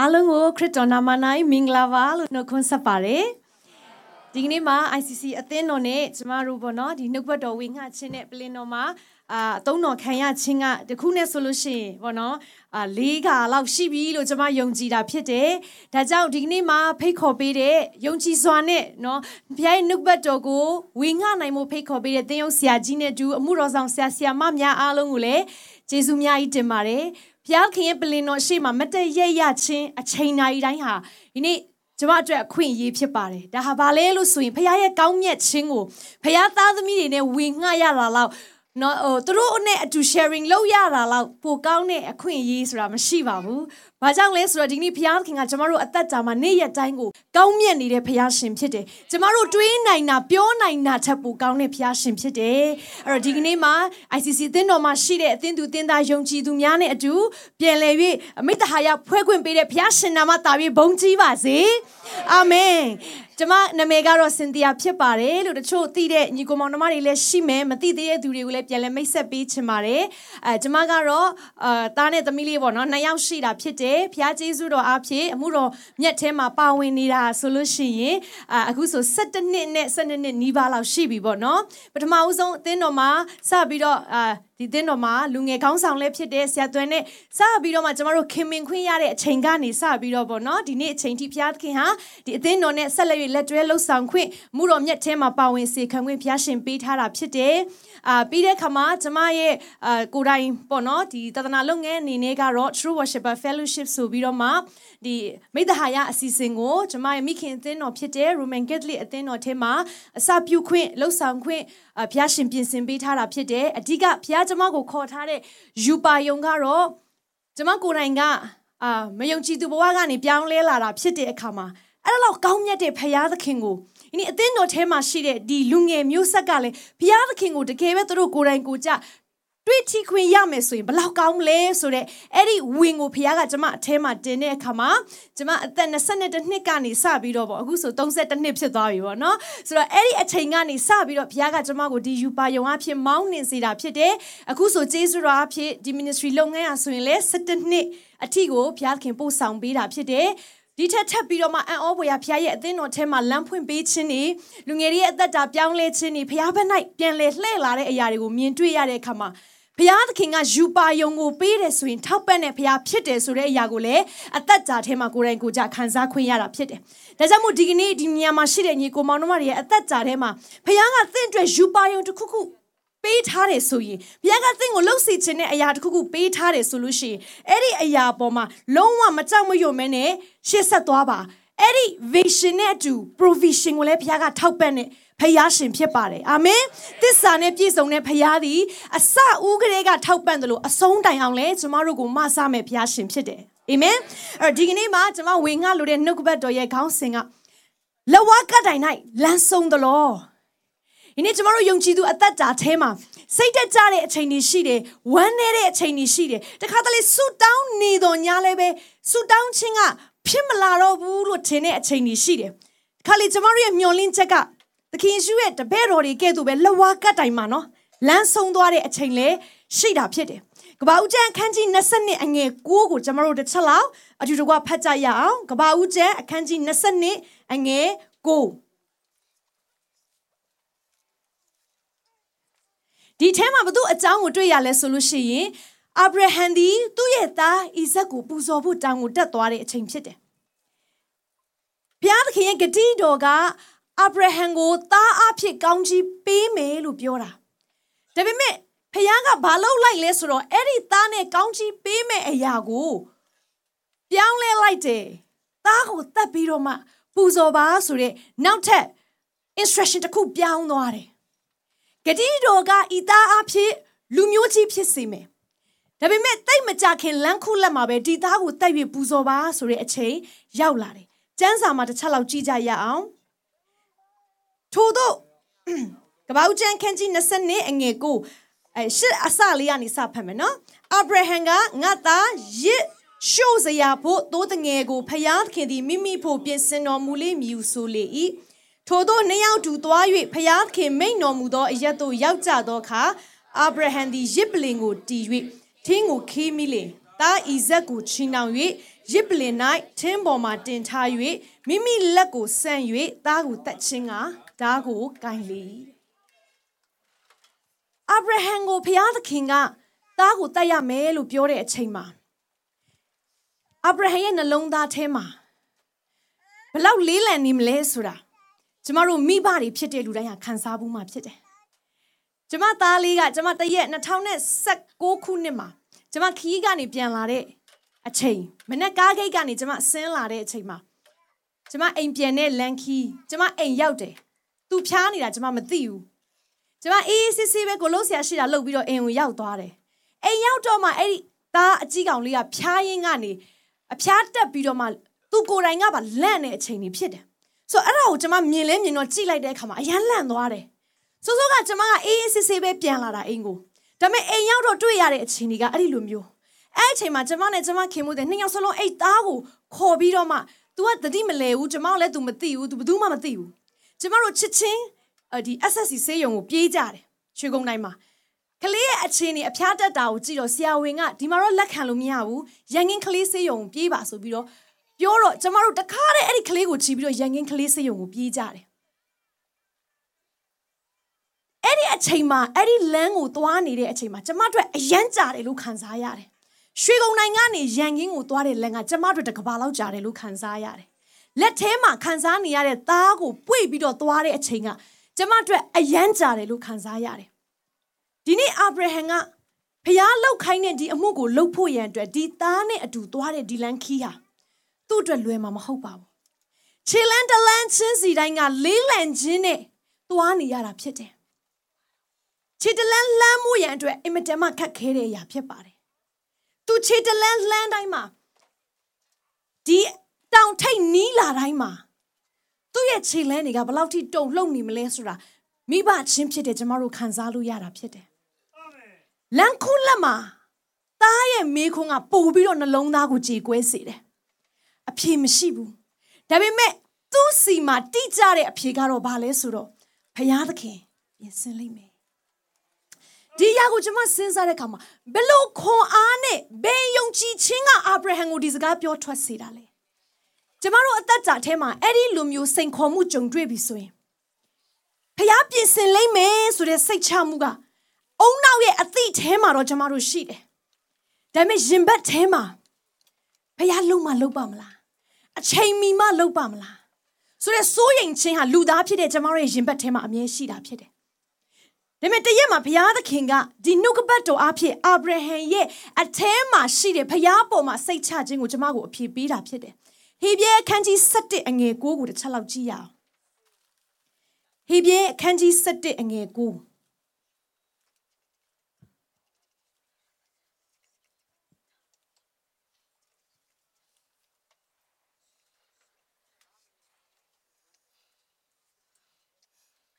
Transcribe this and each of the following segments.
အားလုံးကိုခရစ်တော်နာမ၌မင်္ဂလာပါလို့နှုတ်ခွန်းဆက်ပါတယ်ဒီကနေ့မှာ ICC အသင်းတော်နဲ့ကျမတို့ပေါ့နော်ဒီနှုတ်ဘတ်တော်ဝေငှခြင်းနဲ့ပလင်တော်မှာအာအသုံးတော်ခံရခြင်းကတခုနဲ့ဆိုလို့ရှိရင်ပေါ့နော်အာလေးခါလောက်ရှိပြီလို့ကျွန်မယုံကြည်တာဖြစ်တယ်။ဒါကြောင့်ဒီကနေ့မှာဖိတ်ခေါ်ပေးတဲ့ယုံကြည်စွာနဲ့နော်ဘုရားရဲ့နှုတ်ဘတ်တော်ကိုဝေငှနိုင်မှုဖိတ်ခေါ်ပေးတဲ့သင်ယုံဆရာကြီးနဲ့တူအမှုတော်ဆောင်ဆရာဆရာမများအားလုံးကိုလည်းကျေးဇူးများကြီးတင်ပါတယ်။ ဘုရားခင်ရဲ့ပလင်တော်ရှေ့မှာမတည့်ရရချင်းအချိန်တိုင်းတိုင်းဟာဒီနေ့ကျမအတွက်အခွင့်အရေးဖြစ်ပါတယ်။ဒါဟာဘာလဲလို့ဆိုရင်ဖခင်ရဲ့ကောင်းမြတ်ခြင်းကိုဖခင်သားသမီးတွေနဲ့ဝေငှရတာလောက်နော်ဟိုသူတို့နဲ့အတူ sharing လုပ်ရတာလောက်ပိုကောင်းတဲ့အခွင့်အရေးဆိုတာမရှိပါဘူး။ဘာကြောင့်လဲဆိုတော့ဒီနေ့ဘုရားခင်ကကျမတို့အသက်တာမှာနေ့ရက်တိုင်းကိုကောင်းမြတ်နေတဲ့ဘုရားရှင်ဖြစ်တယ်။ကျမတို့တွေးနိုင်တာပြောနိုင်တာထက်ပိုကောင်းတဲ့ဘုရားရှင်ဖြစ်တယ်။အဲ့တော့ဒီကနေ့မှာ ICC အသင်းတော်မှာရှိတဲ့အသင်းသူအသင်းသားယုံကြည်သူများနဲ့အတူပြန်လည်၍အမိတ္တဟာယဖွဲ့ခွင့်ပေးတဲ့ဘုရားရှင်နာမတာပြီးဘုန်းကြီးပါစေ။အာမင်။ကျမနာမည်ကတော့စင်တီယာဖြစ်ပါတယ်လို့တချို့သိတဲ့ညီကိုမောင်နှမတွေလည်းရှိမယ်မသိသေးတဲ့သူတွေကိုလည်းပြန်လဲမိတ်ဆက်ပေးချင်ပါတယ်အဲကျမကတော့အာသားနဲ့သမီးလေးပေါ့နော်နှစ်ယောက်ရှိတာဖြစ်တယ်ဖျားကျေးဇူးတော်အားဖြင့်အမှုတော်မြတ်ထဲမှာပါဝင်နေတာဆိုလို့ရှိရင်အာအခုဆို17နှစ်နဲ့12နှစ်နီးပါးလောက်ရှိပြီပေါ့နော်ပထမဦးဆုံးအသင်းတော်မှာစပြီးတော့အာဒီသင်းတော်မှာလူငယ်ခေါင်းဆောင်လည်းဖြစ်တဲ့ဆရာသွင်းနဲ့စပြီးတော့မှကျမတို့ခင်မင်ခွင့်ရတဲ့အချိန်ကနေစပြီးတော့ပေါ့နော်ဒီနေ့အချိန်ထိဘုရားသခင်ဟာဒီအသင်းတော်နဲ့ဆက်လက်၍လက်တွဲလှုပ်ဆောင်ခွင့်မှုတော်မြတ်ထဲမှာပါဝင်စေခံခွင့်ဘုရားရှင်ပေးထားတာဖြစ်တယ်အာပြီးတဲ့ခါမှာကျမရဲ့အာကိုယ်တိုင်ပေါ့နော်ဒီတသနာလုပ်ငန်းအနေနဲ့ကတော့ True Worshipper Fellowship ဆိုပြီးတော့မှဒီမိသဟာယအစီအစဉ်ကိုကျမရဲ့မိခင်အသင်းတော်ဖြစ်တဲ့ Roman Catholic အသင်းတော်ထဲမှာအစပြုခွင့်လှုပ်ဆောင်ခွင့်ဘုရားရှင်ပြင်ဆင်ပေးထားတာဖြစ်တယ်အဓိကဘုရားကျမကိုခေါ်ထားတဲ့ယူပါယုံကတော့ကျမကိုယ်တိုင်ကအာမယုံကြည်သူဘဝကနေပြောင်းလဲလာတာဖြစ်တဲ့အခါမှာအဲ့တော့ကောင်းမြတ်တဲ့ဘုရားသခင်ကိုဒီအသင်းတော်ထဲမှာရှိတဲ့ဒီလူငယ်မျိုးဆက်ကလည်းဘုရားသခင်ကိုတကယ်ပဲသူတို့ကိုယ်တိုင်ကိုကြ တွေ့ထိခွင့်ရမယ်ဆိုရင်ဘလောက်ကောင်းမလဲဆိုတော့အဲ့ဒီဝင်ကိုဖခင်ကကျမအထဲမှာတင်တဲ့အခါမှာကျမအသက်22နှစ်ကနေစပြီးတော့ပေါ့အခုဆို32နှစ်ဖြစ်သွားပြီပေါ့နော်ဆိုတော့အဲ့ဒီအချိန်ကနေစပြီးတော့ဖခင်ကကျမကိုဒီယူပါယုံအဖြစ်မောင်းနှင်စေတာဖြစ်တယ်အခုဆိုကျေးဇူးတော်အဖြစ်ဒီ ministry လုပ်ငန်းအဆိုရင်လဲ17နှစ်အထိကိုဖခင်ပို့ဆောင်ပေးတာဖြစ်တယ်ဒီထက်ထပ်ပြီးတော့မှအံ့ဩဖွယ်ရာဖခင်ရဲ့အသင်းတော်ထဲမှာလမ်းဖွင့်ပေးခြင်းနေလူငယ်တွေရဲ့အသက်တာပြောင်းလဲခြင်းနေဖခင်ဘက်၌ပြန်လဲလှည့်လာတဲ့အရာတွေကိုမြင်တွေ့ရတဲ့အခါမှာ ဘုရားသခင်ကယူပါယုံကိုပေးတယ်ဆိုရင်ထောက်ပံ့တဲ့ဘုရားဖြစ်တယ်ဆိုတဲ့အရာကိုလည်းအသက်တာထဲမှာကိုယ်တိုင်ကိုယ်ကြခံစားခွင့်ရတာဖြစ်တယ်။ဒါကြောင့်မို့ဒီကနေ့ဒီနေရာမှာရှိတဲ့ညီကိုမောင်နှမတွေရဲ့အသက်တာထဲမှာဘုရားကသင်အတွက်ယူပါယုံတစ်ခုခုပေးထားတယ်ဆိုရင်ဘုရားကသင်ကိုလှုပ်စီခြင်းတဲ့အရာတစ်ခုခုပေးထားတယ်ဆိုလို့ရှိရင်အဲ့ဒီအရာပေါ်မှာလုံးဝမကြောက်မရွံ့မဲနဲ့ရှေ့ဆက်သွားပါအဲ့ဒီ vision နဲ့အတူ provision ကိုလည်းဘုရားကထောက်ပံ့တဲ့ ဖယားရှင်ဖြစ်ပါတယ်အာမင်သစ္စာနဲ့ပြည့်စုံတဲ့ဖယားသည်အစဦးကလေးကထောက်ပံ့တယ်လို့အဆုံးတိုင်အောင်လဲကျမတို့ကိုမဆမယ်ဖယားရှင်ဖြစ်တယ်အာမင်အဲ့ဒီကနေ့မှာကျမဝေငှလို့တဲ့နှုတ်ကပတ်တော်ရဲ့ခေါင်းစဉ်ကလဝကတိုင်၌လမ်းဆုံးသလောဒီနေ့ကျမတို့ယုံကြည်သူအသက်တာထဲမှာစိတ်တက်ကြတဲ့အချိန်တွေရှိတယ်ဝမ်းနည်းတဲ့အချိန်တွေရှိတယ်တခါတလေဆူတောင်းနေတော့ညာလည်းပဲဆူတောင်းခြင်းကဖြစ်မလာတော့ဘူးလို့ထင်တဲ့အချိန်တွေရှိတယ်ခါလေကျမတို့ရဲ့မျှော်လင့်ချက်ကသ ခင်ယေရှုရဲ့တပည့်တော်တွေကဲ့သို့ပဲလဝါကတ်တိုင်မှာနော်လမ်းဆုံးသွားတဲ့အချိန်လဲရှိတာဖြစ်တယ်ကဘာဦးကျန်းအခန်းကြီး20အငယ်9ကိုကျွန်တော်တို့တစ်ချက်လောက်အတူတကွဖတ်ကြရအောင်ကဘာဦးကျန်းအခန်းကြီး20အငယ်9ဒီထဲမှာဘသူအကြောင်းကိုတွေ့ရလဲဆိုလို့ရှိရင်အာဗြဟံဒီသူ့ရဲ့သားဣဇက်ကိုပူဇော်ဖို့တောင်းကိုတက်သွားတဲ့အချိန်ဖြစ်တယ်ဘုရားသခင်ရဲ့ဂတိတော်က အာဗြဟံကိုသားအဖြစ်ကောင်းကြီးပေးမယ်လို့ပြောတာဒါပေမဲ့ဖခင်ကဘာလုပ်လိုက်လဲဆိုတော့အဲ့ဒီသားနဲ့ကောင်းကြီးပေးမယ်အရာကိုပြောင်းလဲလိုက်တယ်သားကိုတတ်ပြီးတော့မှပူဇော်ပါဆိုတဲ့နောက်ထပ် instruction တစ်ခုပြောင်းသွားတယ်ဂတိတော်ကဤသားအဖြစ်လူမျိုးကြီးဖြစ်စေမယ်ဒါပေမဲ့တိတ်မကြခင်လမ်းခုလက်မှာပဲဒီသားကိုတိုက်ပြီးပူဇော်ပါဆိုတဲ့အချိန်ရောက်လာတယ်ကျမ်းစာမှာတစ်ချက်လောက်ကြည့်ကြရအောင် ထို့သောကပောက်ကျန်ခန်းကြီး20နှစ်အငယ်ကိုအဲရှစ်အစလေးကနေစဖတ်မယ်နော်အာဗြဟံကငါသားရစ်ရှို့စရာဖို့သိုးတငယ်ကိုဖျားသခင်သည်မိမိဖို့ပြင်ဆင်တော်မူလိမည်ဟုဆိုလေ၏ထို့သောနှစ်ယောက်တူသွား၍ဖျားသခင်မိန့်တော်မူသောအရက်သို့ရောက်ကြသောအခါအာဗြဟံသည်ရစ်ပလင်ကိုတီ၍ထင်းကိုခေးမိလေသားဤဇက်ကိုချီနှောင်၍ရစ်ပလင်၌ထင်းပေါ်မှတင်ထား၍မိမိလက်ကိုဆန့်၍သားကိုတတ်ခြင်းက ဓာကိုကင်လေအာဗြဟံကိုဖျားသခင်ကသားကိုတတ်ရမယ်လို့ပြောတဲ့အချိန်မှာအာဗြဟံရဲ့နှလုံးသားထဲမှာဘလောက်လေးလံနေမလဲဆိုတာကျမတို့မိဘတွေဖြစ်တဲ့လူတိုင်းဟာခံစားဘူးမှဖြစ်တယ်ကျမသားလေးကကျမတရက်2019ခုနှစ်မှာကျမခီးကနေပြန်လာတဲ့အချိန်မနေ့ကားဂိတ်ကနေကျမဆင်းလာတဲ့အချိန်မှာကျမအိမ်ပြန်တဲ့လန်ခီးကျမအိမ်ရောက်တယ် သူဖျားနေတာကျမမသိဘူးကျမအေးအေးဆေးဆေးပဲကိုလို့ဆရာရှိတာလှုပ်ပြီးတော့အိမ်ကိုရောက်သွားတယ်အိမ်ရောက်တော့မှအဲ့ဒီသားအကြီးကောင်လေးကဖျားရင်းကနေအဖျားတက်ပြီးတော့မှသူကိုယ်တိုင်ကပါလန့်တဲ့အချိန်ကြီးဖြစ်တယ်ဆိုတော့အဲ့ဒါကိုကျမမြင်လဲမြင်တော့ကြည့်လိုက်တဲ့အခါမှာအရန်လန့်သွားတယ်စိုးစိုးကကျမကအေးအေးဆေးဆေးပဲပြန်လာတာအိမ်ကိုဒါပေမဲ့အိမ်ရောက်တော့တွေ့ရတဲ့အချိန်ကြီးကအဲ့ဒီလိုမျိုးအဲ့အချိန်မှာကျမနဲ့ကျမခင်မှုတဲ့နှစ်ယောက်စလုံးအဲ့သားကိုခေါ်ပြီးတော့မှ तू ကတတိမလဲဘူးကျမလည်း तू မသိဘူး तू ဘယ်သူမှမသိဘူး ကျမတို့ချစ်ချင်းဒီ SSC ဆေးရုံကိုပြေးကြတယ်ရွှေကုန်းတိုင်းမှာကလေးရဲ့အခြေအနေအဖျားတက်တာကိုကြည့်တော့ဆရာဝန်ကဒီမှာတော့လက်ခံလို့မရဘူးရန်ကင်းကလေးဆေးရုံကိုပြေးပါဆိုပြီးတော့ပြောတော့ကျမတို့တခါတည်းအဲ့ဒီကလေးကိုချီပြီးတော့ရန်ကင်းကလေးဆေးရုံကိုပြေးကြတယ်အဲ့ဒီအချိန်မှာအဲ့ဒီလမ်းကိုသွားနေတဲ့အချိန်မှာကျမတို့အယမ်းကြတယ်လို့ခံစားရတယ်ရွှေကုံနိုင်ငံကနေရန်ကင်းကိုသွားတဲ့လမ်းကကျမတို့တကဘာလောက်ကြာတယ်လို့ခံစားရတယ် လက်ထဲမှာခံစားနေရတဲ့သားကိုပွေပြီးတော့သွားတဲ့အချိန်ကကျမတို့အယမ်းကြာတယ်လို့ခံစားရတယ်ဒီနေ့အာဗြဟံကဖျားလောက်ခိုင်းတဲ့ဒီအမှုကိုလှုပ်ဖို့ရန်အတွက်ဒီသားနဲ့အတူသွားတဲ့ဒီလန်ခီးဟာသူ့အတွက်လွယ်မှာမဟုတ်ပါဘူးခြေလန်းတလန်းချင်းစီတိုင်းကလေးလံချင်းနဲ့သွားနေရတာဖြစ်တယ်ခြေတလန်းလှမ်းမှုရန်အတွက်အင်မတန်မှခက်ခဲတဲ့အရာဖြစ်ပါတယ်သူခြေတလန်းလှမ်းတိုင်းမှာဒီ တောင်ထိတ်နီးလာတိုင်းမှာသူ့ရဲ့ခြေလန်းတွေကဘလောက်ထိတုံလှုပ်နေမလဲဆိုတာမိဘချင်းဖြစ်တဲ့ကျမတို့ခံစားလို့ရတာဖြစ်တယ်လန်ခုလက်မှာသားရဲ့မေခွန်းကပို့ပြီးတော့နှလုံးသားကိုကြေကွဲစေတယ်အဖြေမရှိဘူးဒါပေမဲ့သူ့စီမှာတိကျတဲ့အဖြေကတော့ဘာလဲဆိုတော့ဘုရားသခင်ပြင်ဆင်လိမ့်မယ်ဒီအရာကိုကျွန်မစဉ်းစားတဲ့အခါမှာဘယ်လိုခွန်အားနဲ့ဘယ်ယုံကြည်ခြင်းကအာဗြဟံကိုဒီစကားပြောထွက်စေတာလဲ ကျမတို့အသက်တာထဲမှာအဲ့ဒီလူမျိုးစိန်ခေါ်မှုကြုံတွေ့ပြီဆိုရင်ဖျားပြင်ဆင်လိမ့်မယ်ဆိုတဲ့စိတ်ချမှုကအုံနောက်ရဲ့အသည့်ထဲမှာတော့ကျမတို့ရှိတယ်ဒါပေမဲ့ရင်ဘတ်ထဲမှာဖျားလုံးမလုံးပါမလားအချိန်မီမှလုံးပါမလားဆိုတဲ့စိုးရိမ်ခြင်းဟာလူသားဖြစ်တဲ့ကျမတို့ရဲ့ရင်ဘတ်ထဲမှာအမြဲရှိတာဖြစ်တယ်ဒါပေမဲ့တရက်မှာဘုရားသခင်ကဒီနှုတ်ကပတ်တော်အဖြစ်အာဗြဟံရဲ့အထဲမှာရှိတဲ့ဘုရားပေါ်မှာစိတ်ချခြင်းကိုကျမကိုအဖြစ်ပေးတာဖြစ်တယ်။ ဟေဘရဲအခန်းကြီး7အငယ်9ကိုတစ်ချက်လောက်ကြည့်ရအောင်။ဟေဘရဲအခန်းကြီး7အငယ်9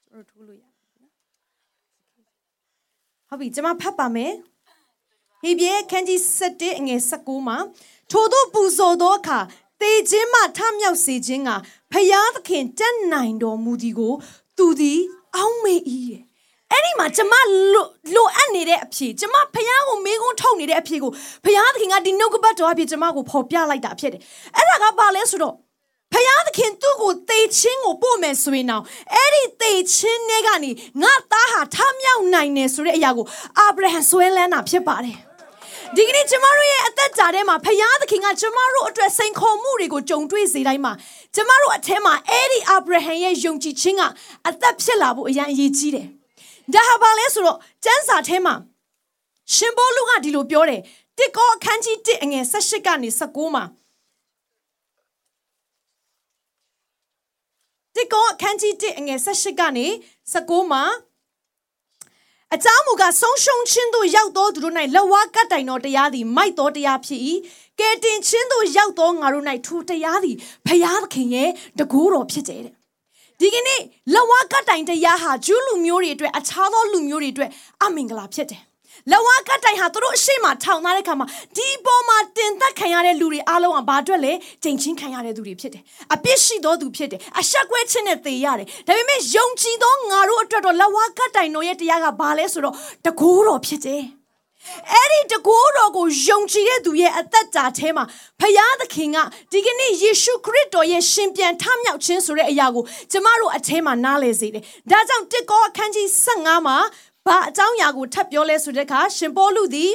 ကျွန်တော်ထိုးလို့ရဟုတ်ပြီကျွန်မဖတ်ပါမယ်ဟေဘရဲခန်းကြီး7အငယ်19မှာထို့သောပူဇော်သောအခါ တေခြင်းမှထမြောက်စေခြင်းကဖယားသခင်တတ်နိုင်တော်မူသည်ကိုသူသည်အောင်းမေ၏တဲ့အဲ့ဒီမှာကျမလိုအပ်နေတဲ့အဖြေကျမဖះကိုမေးခွန်းထုတ်နေတဲ့အဖြေကိုဖះသခင်ကဒီနှုတ်ကပတ်တော်အဖြစ်ကျမကိုပေါ်ပြလိုက်တာဖြစ်တယ်အဲ့ဒါကဘာလဲဆိုတော့ဖယားသခင်သူ့ကိုသေချင်းကိုပို့မယ်ဆိုရင်တော့အဲ့ဒီသေချင်းတွေကနေငါသားဟာထမြောက်နိုင်တယ်ဆိုတဲ့အရာကိုအာဗြဟံဆွဲလန်းတာဖြစ်ပါတယ် ဒီကနေ့ကျမတို့ရဲ့အသက်တာထဲမှာဖယားသခင်ကကျမတို့အတွက်စိန်ခေါ်မှုတွေကိုကြုံတွေ့စေတိုင်းမှာကျမတို့အထက်မှာအဲ့ဒီအာဗြဟံရဲ့ယုံကြည်ခြင်းကအသက်ဖြစ်လာဖို့အရန်အရေးကြီးတယ်။ဒါဟာဘာလဲဆိုတော့ကျမ်းစာထဲမှာရှင်ဘောလူကဒီလိုပြောတယ်တစ်ကောအခန်းကြီး1အငယ်18ကနေ19မှာတစ်ကောအခန်းကြီး1အငယ်18ကနေ19မှာ အကြောင်းမူကားဆုံးရှုံးခြင်းသို့ရောက်သောသူတို့၌လဝါကတ်တိုင်သောတရားသည်မိုက်သောတရားဖြစ်၏ကဲတင်ခြင်းသို့ရောက်သောငါတို့၌ထိုတရားသည်ဖျားသခင်ရဲ့တကူတော်ဖြစ်တယ်တဲ့ဒီကနေ့လဝါကတ်တိုင်တရားဟာဂျူးလူမျိုးတွေအတွက်အခြားသောလူမျိုးတွေအတွက်အမင်္ဂလာဖြစ်တယ် လဝါကတိုင်ဟာသူတို့အရှိမထောင်ထားတဲ့ခါမှာဒီပေါ်မှာတင်သက်ခံရတဲ့လူတွေအားလုံးကဘာအတွက်လဲကြိမ်ချင်းခံရတဲ့သူတွေဖြစ်တယ်အပြစ်ရှိသောသူဖြစ်တယ်အဆက်ကွဲခြင်းနဲ့သေရတယ်ဒါပေမဲ့ယုံကြည်သောငါတို့အတွက်တော့လဝါကတိုင်တော်ရဲ့တရားကဘာလဲဆိုတော့တကိုးတော်ဖြစ်တယ်အဲ့ဒီတကိုးတော်ကိုယုံကြည်တဲ့သူရဲ့အသက်တာထဲမှာဖယားသခင်ကဒီကနေ့ယေရှုခရစ်တော်ရဲ့ရှင်ပြန်ထမြောက်ခြင်းဆိုတဲ့အရာကိုကျမတို့အထဲမှာနားလည်စေတယ်။ဒါကြောင့်တစ်ကောအခန်းကြီး15မှာ ဘာအကြောင်းအရာကိုထပ်ပြောလဲဆိုတဲ့အခါရှင်ပေါလုသည်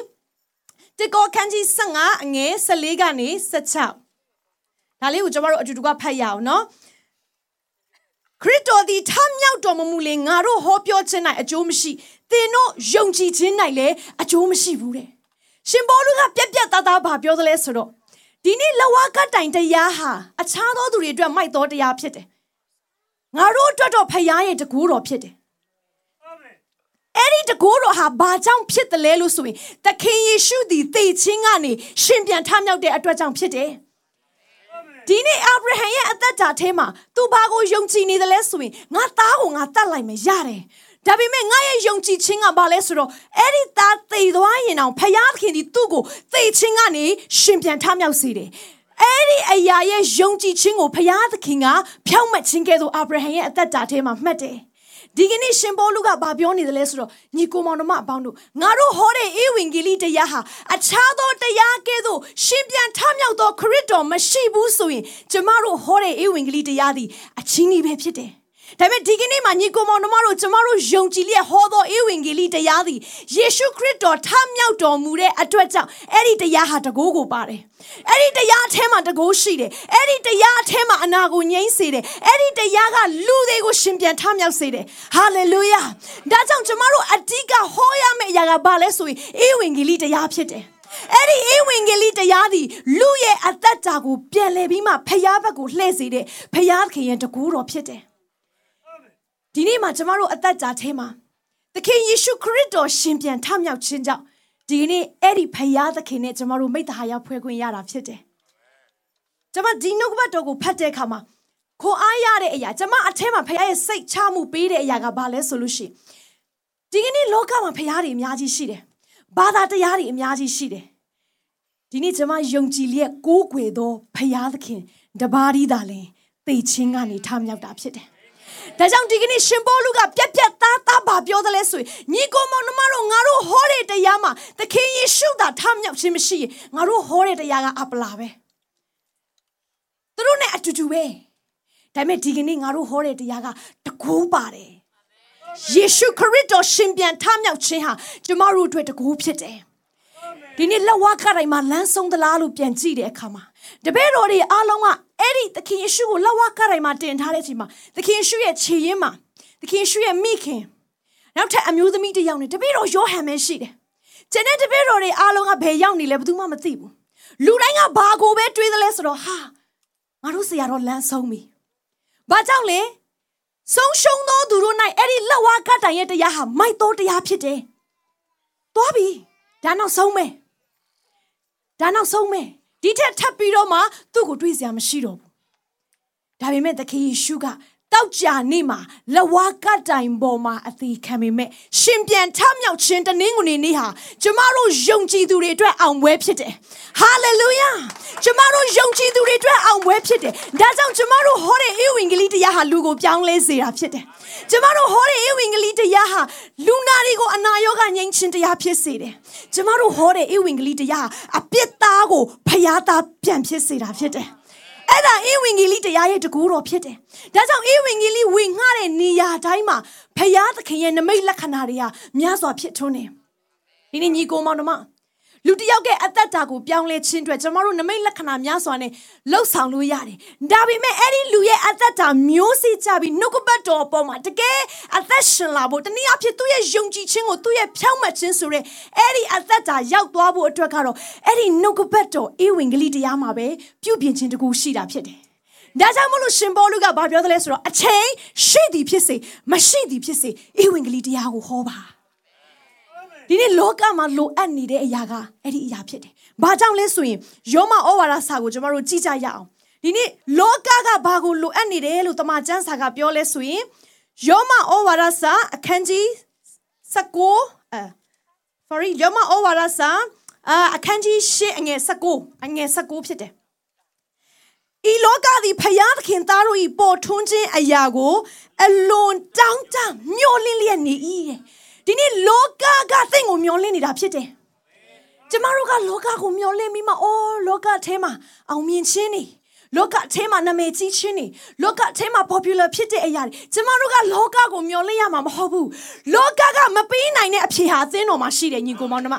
တစ်ကောအခန်းကြီး15အငယ်14ကနေ16ဒါလေးကိုကျမတို့အတူတူကဖတ်ရအောင်နော်ခရစ်တော်သည်ထမြောက်တော်မမူလေငါတို့ဟောပြောခြင်း၌အကျိုးမရှိသင်တို့ယုံကြည်ခြင်း၌လည်းအကျိုးမရှိဘူးတဲ့ရှင်ဘောလူကပြက်ပြက်သားသားဘာပြောသလဲဆိုတော့ဒီနေ့လဝကတိုင်တရားဟာအခြားသောသူတွေအတွက်မိုက်သောတရားဖြစ်တယ်ငါတို့အတွက်တော့ဖခင်ရဲ့တကူတော်ဖြစ်တယ် အဲ့ဒီတကိုးတော်ဟာဘာကြောင့်ဖြစ်တယ်လဲလို့ဆိုရင်သခင်ယေရှုသည်သေခြင်းကနေရှင်ပြန်ထမြောက်တဲ့အတွက်ကြောင့်ဖြစ်တယ်။ဒီနေ့အာဗြဟံရဲ့အသက်တာထဲမှာသူဘာကိုယုံကြည်နေတယ်လဲဆိုရင်ငါသားကိုငါတတ်လိုက်မယ်ရတယ်ဒါပေမဲ့ငါရဲ့ယုံကြည်ခြင်းကဘာလဲဆိုတော့အဲ့ဒီသားသေသွားရင်အောင်ဖယားသခင်ဒီသူ့ကိုသေခြင်းကနေရှင်ပြန်ထမြောက်စေတယ်အဲ့ဒီအရာရဲ့ယုံကြည်ခြင်းကိုဖယားသခင်ကဖြောင့်မတ်ခြင်းကဲ့သို့အာဗြဟံရဲ့အသက်တာထဲမှာမှတ်တယ် ဒီကနေ့ရှင်ပေါလုကဘာပြောနေတယ်လဲဆိုတော့ညီကိုမောင်တို့မအပေါင်းတို့ငါတို့ဟောတဲ့ဧဝံဂေလိတရားဟာအခြားသောတရားကဲ့သို့ရှင်ပြန်ထမြောက်သောခရစ်တော်မရှိဘူးဆိုရင်ကျမတို့ဟောတဲ့ဧဝံဂေလိတရားသည်အချင်းကြီးပဲဖြစ်တယ် ဒါပေမဲ့ဒီကနေ့မှာညီကိုမောင်တို့မတို့ကျမတို့ယုံကြည်လျက်ဟောသောဧဝံဂေလိတရားသည်ယေရှုခရစ်တော်ထမြောက်တော်မူတဲ့အတွက်ကြောင့်အဲ့ဒီတရားဟာတကိုးကိုပါတယ်အဲ့ဒီတရားအထဲမှာတကိုးရှိတယ်အဲ့ဒီတရားအထဲမှာအနာကိုငြိမ့်စေတယ်အဲ့ဒီတရားကလူတွေကိုရှင်ပြန်ထမြောက်စေတယ်ဟာလေလုယာဒါကြောင့်ကျမတို့အဓိကဟောရမယ့်အရာကဘာလဲဆိုရင်ဧဝံဂေလိတရားဖြစ်တယ်အဲ့ဒီဧဝံဂေလိတရားသည်လူရဲ့အသက်တာကိုပြန်လဲပြီးမှဖျားဘက်ကိုလှည့်စေတဲ့ဖျားခင်ရဲ့တကူတော်ဖြစ်တယ် ဒီနေ့မှာကျမတို့အသက်တာထဲမှာသခင်ယေရှုခရစ်တော်ရှင်ပြန်ထမြောက်ခြင်းကြောင့်ဒီနေ့အဲ့ဒီဖယားသခင်နဲ့ကျမတို့မိတ္တဟာရောက်ဖွဲ့ခွင့်ရတာဖြစ်တယ်။ကျမဒီနှုတ်ကပတ်တော်ကိုဖတ်တဲ့အခါမှာခွန်အားရတဲ့အရာကျမအထဲမှာဖယားရဲ့စိတ်ချမှုပေးတဲ့အရာကဘာလဲဆိုလို့ရှိရင်ဒီကနေ့လောကမှာဖယားတွေအများကြီးရှိတယ်။ဘာသာတရားတွေအများကြီးရှိတယ်။ဒီနေ့ကျမယုံကြည်လျက်ကိုးကွယ်သောဖယားသခင်တပါးဒီသာလင်သိချင်းကနေထမြောက်တာဖြစ်တယ် ဒါကြောင့်ဒီကနေ့ရှင်ပေါလုကပြက်ပြက်သားသားဘာပြောသလဲဆိုရင်ညီကိုမောင်နှမတို့ငါတို့ဟောတဲ့တရားမှာသခင်ယေရှုသာထမြောက်ခြင်းမရှိရင်ငါတို့ဟောတဲ့တရားကအပလာပဲသူတို့နဲ့အတူတူပဲဒါပေမဲ့ဒီကနေ့ငါတို့ဟောတဲ့တရားကတကူပါတယ်ယေရှုခရစ်တော်ရှင်ပြန်ထမြောက်ခြင်းဟာကျမတို့အတွက်တကူဖြစ်တယ်ဒီနေ့လက်ဝါးကတိုင်းမှာလမ်းဆုံးသလားလို့ပြန်ကြည့်တဲ့အခါမှာတပည့်တော်တွေအားလုံးက အဲ့ဒီသခင်ယေရှုကိုလက်ဝါးကတိုင်းမှာတင်ထားတဲ့အချိန်မှာသခင်ယေရှုရဲ့ခြေရင်းမှာသခင်ယေရှုရဲ့မိခင်နောက်ထပ်အမျိုးသမီးတစ်ယောက်နဲ့တပည့်တော်ယောဟန်ပဲရှိတယ်။ကျန်တဲ့တပည့်တော်တွေအားလုံးကဘယ်ရောက်နေလဲဘယ်သူမှမသိဘူး။လူတိုင်းကဘာကိုပဲတွေးသလဲဆိုတော့ဟာငါတို့ဆရာတော်လမ်းဆုံးပြီ။ဘာကြောင့်လဲ။ဆုံးရှုံးသောသူတို့၌အဲ့ဒီလက်ဝါးကတိုင်ရဲ့တရားဟာမိုက်သောတရားဖြစ်တယ်။သွားပြီ။ဒါနောက်ဆုံးမယ်။ဒါနောက်ဆုံးမယ်။ ဒီထက်ထပ်ပြီးတော့မှသူ့ကိုတွေးစရာမရှိတော့ဘူးဒါပေမဲ့သခင်ယေရှုက တောက်ကြနေ့မှာလဝါကတိုင်ပေါ်မှာအသေးခံပေမဲ့ရှင်ပြန်ထမြောက်ခြင်းတနင်္ဂနွေနေ့ဟာကျမတို့ယုံကြည်သူတွေအတွက်အောင်ပွဲဖြစ်တယ်။ဟာလေလုယာ။ကျမတို့ယုံကြည်သူတွေအတွက်အောင်ပွဲဖြစ်တယ်။ဒါကြောင့်ကျမတို့ဟောတဲ့ဧဝံဂေလိတရားဟာလူကိုပြောင်းလဲစေတာဖြစ်တယ်။ကျမတို့ဟောတဲ့ဧဝံဂေလိတရားဟာလူနာတွေကိုအနာရောဂါငြိမ်းခြင်းတရားဖြစ်စေတယ်။ကျမတို့ဟောတဲ့ဧဝံဂေလိတရားဟာအပြစ်သားကိုဖျားသားပြန်ဖြစ်စေတာဖြစ်တယ်။ အဲ့ဒါဧဝံဂေလိတရားရဲ့တကူတော်ဖြစ်တယ်။ဒါကြောင့်ဧဝံဂေလိဝင်ငှတဲ့နေရာတိုင်းမှာဖယားသခင်ရဲ့နမိတ်လက္ခဏာတွေကများစွာဖြစ်ထွန်းနေ။ဒီနေ့ညီကိုမောင်တို့မ လူတယောက်ရဲ့အသက်တာကိုပြောင်းလဲခြင်းအတွက်ကျွန်တော်တို့နမိတ်လက္ခဏာများစွာနဲ့လှုပ်ဆောင်လို့ရတယ်။ဒါပေမဲ့အဲ့ဒီလူရဲ့အသက်တာမျိုးစေ့ကြပြီးနှုတ်ကပတ်တော်အပေါ်မှာတကယ်အသက်ရှင်လာဖို့တနည်းအားဖြင့်သူ့ရဲ့ယုံကြည်ခြင်းကိုသူ့ရဲ့ဖြောင့်မတ်ခြင်းဆိုတဲ့အဲ့ဒီအသက်တာရောက်သွားဖို့အတွက်ကတော့အဲ့ဒီနှုတ်ကပတ်တော်ဧဝံဂေလိတရားမှာပဲပြုပြင်ခြင်းတကူရှိတာဖြစ်တယ်။ဒါကြောင့်မလို့ရှင်ပေါလုကဘာပြောသလဲဆိုတော့အချိန်ရှိသည်ဖြစ်စေမရှိသည်ဖြစ်စေဧဝံဂေလိတရားကိုဟောပါ။ ဒီနေ့လောကမှာလိုအပ်နေတဲ့အရာကအဲ့ဒီအရာဖြစ်တယ်။ဘာကြောင့်လဲဆိုရင်ယောမဩဝါဒစာကိုကျွန်တော်တို့ကြည့်ကြရအောင်။ဒီနေ့လောကကဘာကိုလိုအပ်နေတယ်လို့တမန်ကျမ်းစာကပြောလဲဆိုရင်ယောမဩဝါဒစာအခန်းကြီး19အဲ sorry ယောမဩဝါဒစာအခန်းကြီး8အငယ်19အငယ်19ဖြစ်တယ်။ဤလောကသည်ဖယားသခင်သားတို့၏ပေါ်ထွန်းခြင်းအရာကိုအလွန်တောင်းတမျှော်လင့်လျက်နေ၏တဲ့။ ဒီနေ့လောကကသင်ကိုမျောလင့်နေတာဖြစ်တယ်ကျမတို့ကလောကကိုမျောလင့်ပြီးမှအော်လောကထဲမှာအောင်မြင်ခြင်းနေလောကအထဲမှာနာမည်ကြီးခြင်းနေလောကအထဲမှာ popular ဖြစ်တဲ့အရာတွေကျမတို့ကလောကကိုမျောလင့်ရမှာမဟုတ်ဘူးလောကကမပေးနိုင်တဲ့အဖြေဟာအသင်းတော်မှာရှိတယ်ညီကိုမောင်နှမ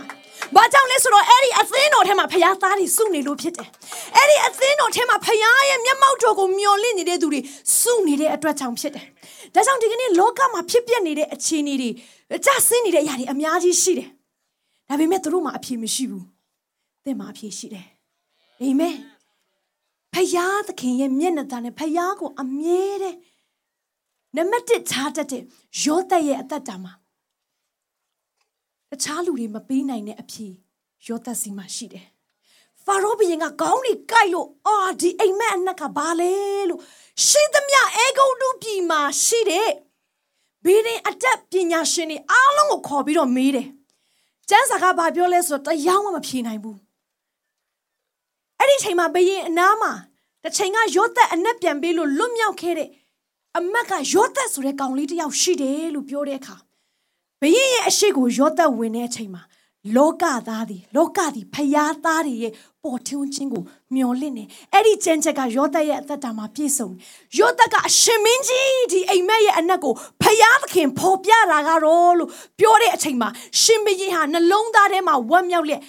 ဘာကြောင့်လဲဆိုတော့အဲ့ဒီအသင်းတော်ထဲမှာဖခင်သားတွေစုနေလို့ဖြစ်တယ်။အဲ့ဒီအသင်းတော်ထဲမှာဖခင်ရဲ့မျက်မှောက်တော်ကိုမျှော်လင့်နေတဲ့သူတွေစုနေတဲ့အတွက်ကြောင့်ဖြစ်တယ်။ ဒါကြောင့်ဒီကနေ့လောကမှာဖြစ်ပျက်နေတဲ့အခြေအနေတွေကြဆင်းနေတဲ့အရာတွေအများကြီးရှိတယ်။ဒါပေမဲ့သူတို့မှာအဖြေမရှိဘူး။သင်မှာအဖြေရှိတယ်။အာမင်။ဖခင်သခင်ရဲ့မျက်နှာသားနဲ့ဖခင်ကိုအမြဲတမ်းနံပါတ်1ထားတတ်တဲ့ယောသရဲ့အသက်တာမှာတခြားလူတွေမပေးနိုင်တဲ့အဖြေယောသစီမှာရှိတယ်။ ဖာရောဘုရင်ကခေါင်းတွေကိုက်လို့အာဒီအိမ်မက်အနက်ကဘာလဲလို့ရှိသမျှအေဂုတ်တုပြည်မှာရှိတဲ့ဘေးရင်အတက်ပညာရှင်တွေအားလုံးကိုခေါ်ပြီးတော့မေးတယ်။ကျမ်းစာကဘာပြောလဲဆိုတော့တရားမှမဖြေနိုင်ဘူး။အဲ့ဒီချိန်မှာဘုရင်အနားမှာတစ်ချိန်ကယောသက်အနက်ပြန်ပေးလို့လွတ်မြောက်ခဲ့တဲ့အမက်ကယောသက်ဆိုတဲ့ကောင်လေးတစ်ယောက်ရှိတယ်လို့ပြောတဲ့အခါဘရင်ရဲ့အရှိကိုရောသက်ဝင်တဲ့အချိန်မှာ လောကသားတွေလောကသည်ဖျားသားတွေရဲ့ပေါ်ထွန်းခြင်းကိုမျောလင့်နေအဲ့ဒီကျမ်းချက်ကယောသက်ရဲ့အသက်တာမှာပြည့်စုံယောသက်ကအရှင်မင်းကြီးဒီအိမ်မက်ရဲ့အနက်ကိုဖျားသခင်ဖော်ပြတာကတော့လို့ပြောတဲ့အချိန်မှာရှင်မင်းဟာနှလုံးသားထဲမှာဝမ်းမြောက်လက်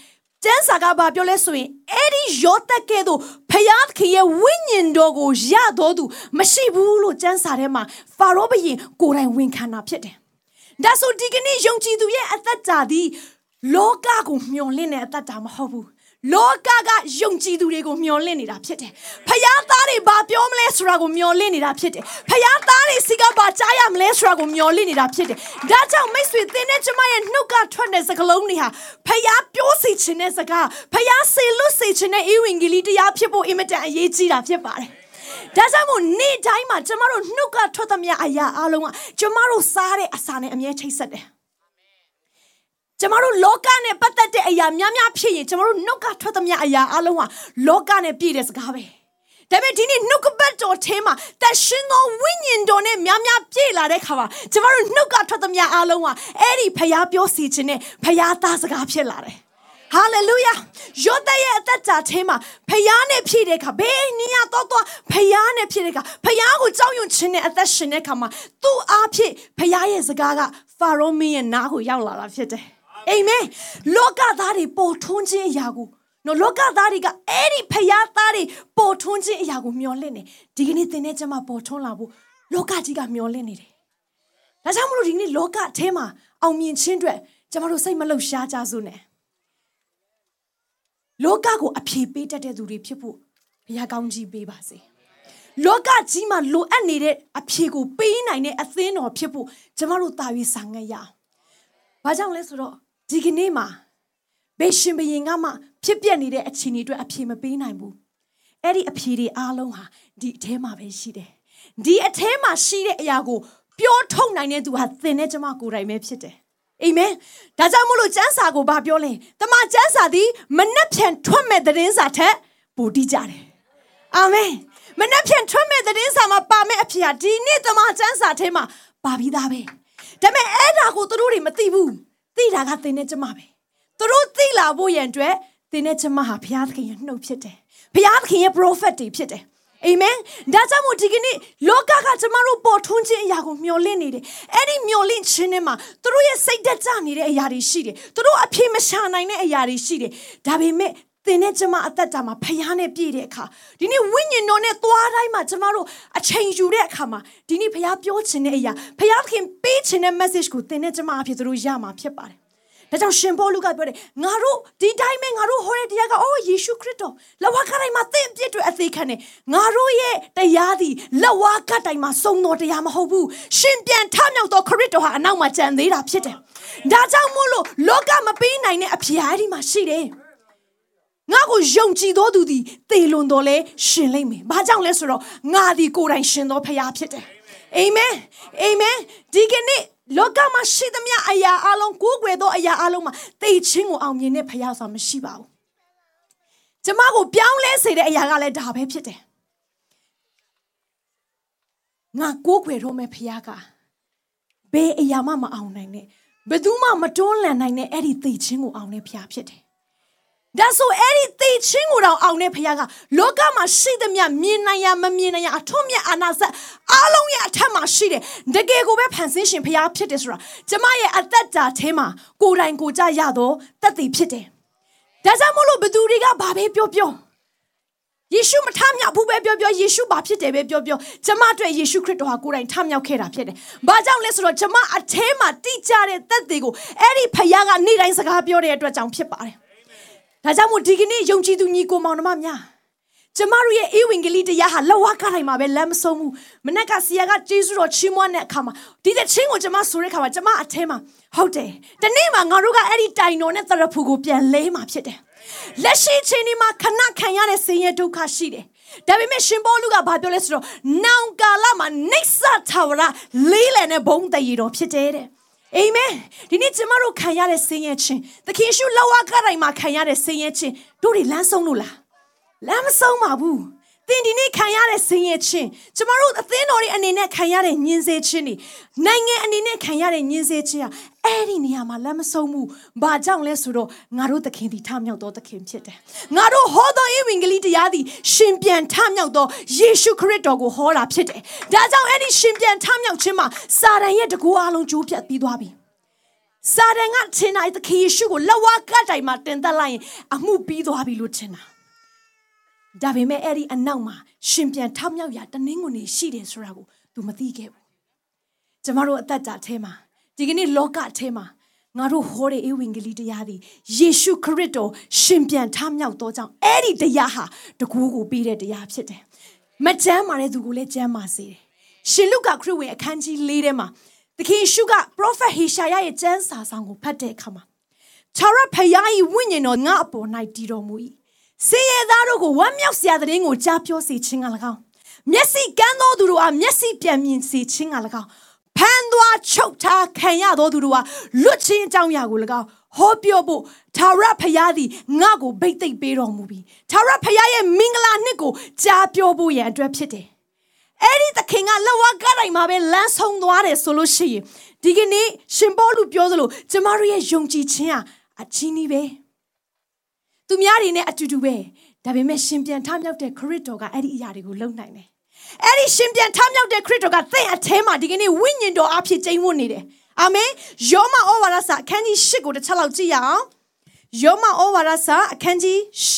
ကျမ်းစာကဘာပြောလဲဆိုရင်အဲ့ဒီယောသက်ကဲ့သို့ဖယားခင်ရဲ့ဝိညာဉ်တော်ကိုရတော်သူမရှိဘူးလို့ကျမ်းစာထဲမှာဖာရောဘုရင်ကိုယ်တိုင်ဝန်ခံတာဖြစ်တယ်ဒါဆိုဒီကနေ့ယုံကြည်သူရဲ့အသက်တာသည် လောကကိုမျှော်လင့်တဲ့အသက်တာမဟုတ်ဘူးလောကကယုံကြည်သူတွေကိုမျှော်လင့်နေတာဖြစ်တယ်။ဖယားသားတွေဘာပြောမလဲဆိုတာကိုမျှော်လင့်နေတာဖြစ်တယ်။ဖယားသားတွေစီကဘာကြားရမလဲဆိုတာကိုမျှော်လင့်နေတာဖြစ်တယ်။ဒါကြောင့်မိတ်ဆွေသင်နဲ့ကျမရဲ့နှုတ်ကထွက်တဲ့စကားလုံးတွေဟာဖယားပြောစီခြင်းတဲ့စကားဖယားစေလွတ်စေခြင်းတဲ့ဧဝံဂေလိတရားဖြစ်ဖို့အင်မတန်အရေးကြီးတာဖြစ်ပါတယ်။ဒါကြောင့်မို့နေ့တိုင်းမှာကျမတို့နှုတ်ကထွက်သမျှအရာအလုံးကကျမတို့စားတဲ့အစာနဲ့အမြဲချိတ်ဆက်တယ် ကျမတို့လောကနဲ့ပတ်သက်တဲ့အရာများများဖြစ်ရင်ကျမတို့နှုတ်ကထွက်သမျှအရာအလုံးဟာလောကနဲ့ပြည့်တဲ့စကားပဲဒါပေမဲ့ဒီနေ့နှုတ်ကပတ်တော်ထဲမှာတရှင်သောဝိညာဉ်တော်နဲ့များများပြည့်လာတဲ့ခါမှာကျမတို့နှုတ်ကထွက်သမျှအလုံးဟာအဲ့ဒီဖျားပြောစီခြင်းနဲ့ဖျားသားစကားဖြစ်လာတယ်ဟာလေလုယာယောသရဲ့အသက်တာထဲမှာဖယားနဲ့ဖြည့်တဲ့အခါဘယ်နည်းရတော့တော့ဖယားနဲ့ဖြည့်တဲ့အခါဖယားကိုကြောက်ရွံ့ခြင်းနဲ့အသက်ရှင်တဲ့အခါမှာသူ့အားဖြင့်ဖယားရဲ့စကားကဖာရောမင်းရဲ့နားကိုရောက်လာတာဖြစ်တယ် အာမင်လောကသားတွေပေါ်ထွန်းခြင်းအရာကိုနော်လောကသားတွေကအဲ့ဒီဖယားသားတွေပေါ်ထွန်းခြင်းအရာကိုမျှော်လင့်နေဒီကနေ့သင်နဲ့ကျွန်မပေါ်ထွန်းလာဖို့လောကကြီးကမျှော်လင့်နေတယ်ဒါကြောင့်မလို့ဒီကနေ့လောကအထဲမှာအောင်မြင်ခြင်းအတွက်ကျွန်တော်တို့စိတ်မလှုပ်ရှားကြစို့နဲ့လောကကိုအဖြေပေးတတ်တဲ့သူတွေဖြစ်ဖို့ဘုရားကောင်းကြီးပေးပါစေလောကကြီးမှာလိုအပ်နေတဲ့အဖြေကိုပေးနိုင်တဲ့အသင်းတော်ဖြစ်ဖို့ကျမတို့တာ၍ဆောင်ငတ်ရအောင်။ဘာကြောင့်လဲဆိုတော့ ဒီကနေ့မှာဘေရှင်ဘရင်ကမှဖြစ်ပျက်နေတဲ့အခြေအနေအတွက်အဖြေမပေးနိုင်ဘူး။အဲ့ဒီအဖြေတွေအားလုံးဟာဒီအထဲမှာပဲရှိတယ်။ဒီအထဲမှာရှိတဲ့အရာကိုပြောထုတ်နိုင်တဲ့သူဟာသင်နဲ့ကျမကိုယ်တိုင်ပဲဖြစ်တယ်အာမင်ဒါကြောင့်မို့လို့ကျမ်းစာကိုဘာပြောလဲတမန်ကျမ်းစာသည်မနှက်ဖြန်ထွက်မဲ့သတင်းစာထက်ပိုတိကြတယ်အာမင်မနှက်ဖြန်ထွက်မဲ့သတင်းစာမှာပါမဲ့အဖြစ်ဟာဒီနေ့တမန်ကျမ်းစာထဲမှာပါပြီးသားပဲဒါပေမဲ့အဲ့ဒါကိုသူတို့တွေမသိဘူး သိတာကသင်နဲ့ကျမပဲသူတို့သိလာဖို့ရန်အတွက်သင်နဲ့ကျမဟာဘုရားသခင်ရဲ့နှုတ်ဖြစ်တယ်ဘုရားသခင်ရဲ့ prophet တွေဖြစ်တယ်အာမင်ဒါကြောင့်မို့ဒီကနေ့လောကကကျမတို့ပေါ်ထွန်းခြင်းအရာကိုမျှော်လင့်နေတယ်အဲ့ဒီမျှော်လင့်ခြင်းထဲမှာသူတို့ရဲ့စိတ်သက်ကြနေတဲ့အရာတွေရှိတယ်သူတို့အပြေမရှာနိုင်တဲ့အရာတွေရှိတယ်ဒါပေမဲ့ သင်နဲ့ကျမအသက်တာမှာဖျားနဲ့ပြည့်တဲ့အခါဒီနေ့ဝိညာဉ်တော်နဲ့သွားတိုင်းမှာကျမတို့အချိန်ယူတဲ့အခါမှာဒီနေ့ဖျားပြောချင်တဲ့အရာဖျားခင်ပေးချင်တဲ့ message ကိုသင်နဲ့ကျမအဖြစ်သူတို့ရမှာဖြစ်ပါတယ်ဒါကြောင့်ရှင်ပေါလုကပြောတယ်ငါတို့ဒီတိုင်းပဲငါတို့ဟောတဲ့တရားကအိုးယေရှုခရစ်တော်လက်ဝါးကတိုင်းမှာသင်ပြည့်တွေအသေးခံတယ်ငါတို့ရဲ့တရားသည်လက်ဝါးကတိုင်းမှာစုံတော်တရားမဟုတ်ဘူးရှင်ပြန်ထမြောက်သောခရစ်တော်ဟာအနောက်မှာကြံသေးတာဖြစ်တယ်ဒါကြောင့်မို့လို့လောကမပေးနိုင်တဲ့အဖျားဒီမှာရှိတယ် ငါကိုယုံကြည်သောသူသည်သေလွန်တော်လဲရှင်လိမ့်မယ်။ဘာကြောင့်လဲဆိုတော့ငါသည်ကိုယ်တိုင်ရှင်သောဖခင်ဖြစ်တယ်။အာမင်။အာမင်။ဒီကနေ့လောကမှာရှိသမျှအရာအလုံးကိုးကွယ်သောအရာအလုံးမှာသိချင်းကိုအောင်မြင်တဲ့ဖခင်ဆိုတာမရှိပါဘူး။ကျမကိုပြောင်းလဲစေတဲ့အရာကလည်းဒါပဲဖြစ်တယ်။ငါကိုးကွယ်တော့မဲ့ဖခင်ကဘယ်အရာမှမအောင်နိုင်နဲ့ဘယ်သူမှမတွန်းလှန်နိုင်တဲ့အဲ့ဒီသိချင်းကိုအောင်တဲ့ဖခင်ဖြစ်တယ် ဒါဆိုအဲ့ဒီသိချင်းကိုတော့အောင်တဲ့ဖခင်ကလောကမှာရှိသမျှမြင်နိုင်ရမမြင်နိုင်ရအထွတ်မြတ်အာနာစက်အားလုံးရဲ့အထက်မှာရှိတယ်တကယ်ကိုပဲဖန်ဆင်းရှင်ဖခင်ဖြစ်တယ်ဆိုတာကျမရဲ့အသက်တာထဲမှာကိုယ်တိုင်ကိုကြရတော့တတ်သိဖြစ်တယ်ဒါကြောင့်မလို့ဘသူတွေကဘာပဲပြောပြောယေရှုမထမြောက်ဘူးပဲပြောပြောယေရှုဘာဖြစ်တယ်ပဲပြောပြောကျမအတွက်ယေရှုခရစ်တော်ဟာကိုယ်တိုင်ထမြောက်ခဲ့တာဖြစ်တယ်။ဘာကြောင့်လဲဆိုတော့ကျမအထဲမှာတိကျတဲ့သက်သေကိုအဲ့ဒီဖခင်ကနေ့တိုင်းစကားပြောတဲ့အတွက်ကြောင့်ဖြစ်ပါတယ်။ ဒါကြောင့်မို့ဒီကနေ့ယုံကြည်သူညီကိုမောင်နှမများကျမတို့ရဲ့ဧဝံဂေလိတရားဟာလက်ဝါးကားတိုင်းမှာပဲလမ်းမဆုံးဘူးမနက်ကဆီယာကဂျေဇုတော်ချီးမွမ်းတဲ့အခါမှာဒီတဲ့ချင်းကိုကျမဆိုတဲ့အခါမှာကျမအထဲမှာဟုတ်တယ်ဒီနေ့မှာငါတို့ကအဲ့ဒီတိုင်တော်နဲ့တရဖူကိုပြန်လဲမှာဖြစ်တယ်လက်ရှိချင်းဒီမှာခဏခံရတဲ့ဆင်းရဲဒုက္ခရှိတယ်ဒါပေမဲ့ရှင်ဘောလူကဘာပြောလဲဆိုတော့နောင်ကာလမှာနှိစ္စထာဝရလေးလံတဲ့ဘုံတည်ရတော်ဖြစ်တယ်တဲ့ အာမင်ဒီနေ့ကျမတို့ခံရတဲ့ဆင်းရဲခြင်းသခင်ရှုလောက်ဝါကတိုင်းမှာခံရတဲ့ဆင်းရဲခြင်းတို့တွေလမ်းဆုံးလို့လားလမ်းမဆုံးပါဘူး သင်ဒီနေ့ခံရတဲ့ဆင်းရဲခြင်းကျမတို့အသင်းတော်တွေအနေနဲ့ခံရတဲ့ညှင်းဆဲခြင်းတွေနိုင်ငံအနေနဲ့ခံရတဲ့ညှင်းဆဲခြင်းဟာအဲ့ဒီနေရာမှာလမ်းမဆုံးဘူးဘာကြောင့်လဲဆိုတော့ငါတို့သခင်ဒီထမြောက်သောသခင်ဖြစ်တယ်ငါတို့ဟောသောဧဝံဂေလိတရားသည်ရှင်ပြန်ထမြောက်သောယေရှုခရစ်တော်ကိုဟောတာဖြစ်တယ်ဒါကြောင့်အဲ့ဒီရှင်ပြန်ထမြောက်ခြင်းမှာစာတန်ရဲ့တကူအလုံးကျိုးပြတ်ပြီးသွားပြီစာတန်ကထင်တိုင်းသခင်ယေရှုကိုလက်ဝါးကတိုင်မှာတင်သက်လိုက်ရင်အမှုပြီးသွားပြီလို့ထင်တာ ဒါပေမဲ့အဲ့ဒီအနောက်မှာရှင်ပြန်ထောက်မြောက်ရာတနင်းကုန်နေရှိတယ်ဆိုတာကို तू မသိခဲ့ဘူးကျမတို့အသက်တာထဲမှာဒီကနေ့လောကအထဲမှာငါတို့ဟောတဲ့ဧဝံဂေလိတရားသည်ယေရှုခရစ်တော်ရှင်ပြန်ထမြောက်သောကြောင့်အဲ့ဒီတရားဟာတကူကိုပေးတဲ့တရားဖြစ်တယ်မကြမ်းမာတဲ့သူကိုလည်းကြမ်းမာစေတယ်ရှင်လုကာခရစ်ဝင်အခန်းကြီး၄ထဲမှာသခင်ယေရှုက prophet ဟေရှာယရဲ့ကျမ်းစာဆောင်ကိုဖတ်တဲ့အခါမှာခြာရဖယား၏ဝိညာဉ်တော်ငါအပေါ်၌တည်တော်မူ၏ စင်ရသားတို့ကိုဝမ်းမြောက်စရာတဲ့ရင်ကိုကြားပြောစေခြင်းက၎င်းမျက်စိကန်းသောသူတို့အားမျက်စိပြန်မြင်စေခြင်းက၎င်းဖန်သွားချုပ်ထားခံရသောသူတို့ဟာလွတ်ချင်းအကြောင်းအရာကို၎င်းဟောပြောဖို့သာရဖယားသည်ငါ့ကိုဗိတ်သိက်ပေးတော်မူပြီးသာရဖယားရဲ့မင်္ဂလာနှစ်ကိုကြားပြောဖို့ရန်အတွက်ဖြစ်တယ်အဲ့ဒီသခင်ကလက်ဝါးကားတိုင်းမှာပဲလမ်းဆုံးသွားတယ်ဆိုလို့ရှိရင်ဒီကနေ့ရှင်ပေါလုပြောသလိုကျမတို့ရဲ့ယုံကြည်ခြင်းဟာအချင်းကြီးပဲ သူများတွေနဲ့အတူတူပဲဒါပေမဲ့ရှင်ပြန်ထမြောက်တဲ့ခရစ်တော်ကအဲ့ဒီအရာတွေကိုလုပ်နိုင်တယ်အဲ့ဒီရှင်ပြန်ထမြောက်တဲ့ခရစ်တော်ကသင်အထဲမှာဒီကနေ့ဝိညာဉ်တော်အဖြစ်ကျိန်းဝတ်နေတယ်အာမင်ယောမဩဝါဒစာအခန်းကြီး၈ကိုတစ်ချက်လောက်ကြည့်ရအောင်ယောမဩဝါဒစာအခန်းကြီး၈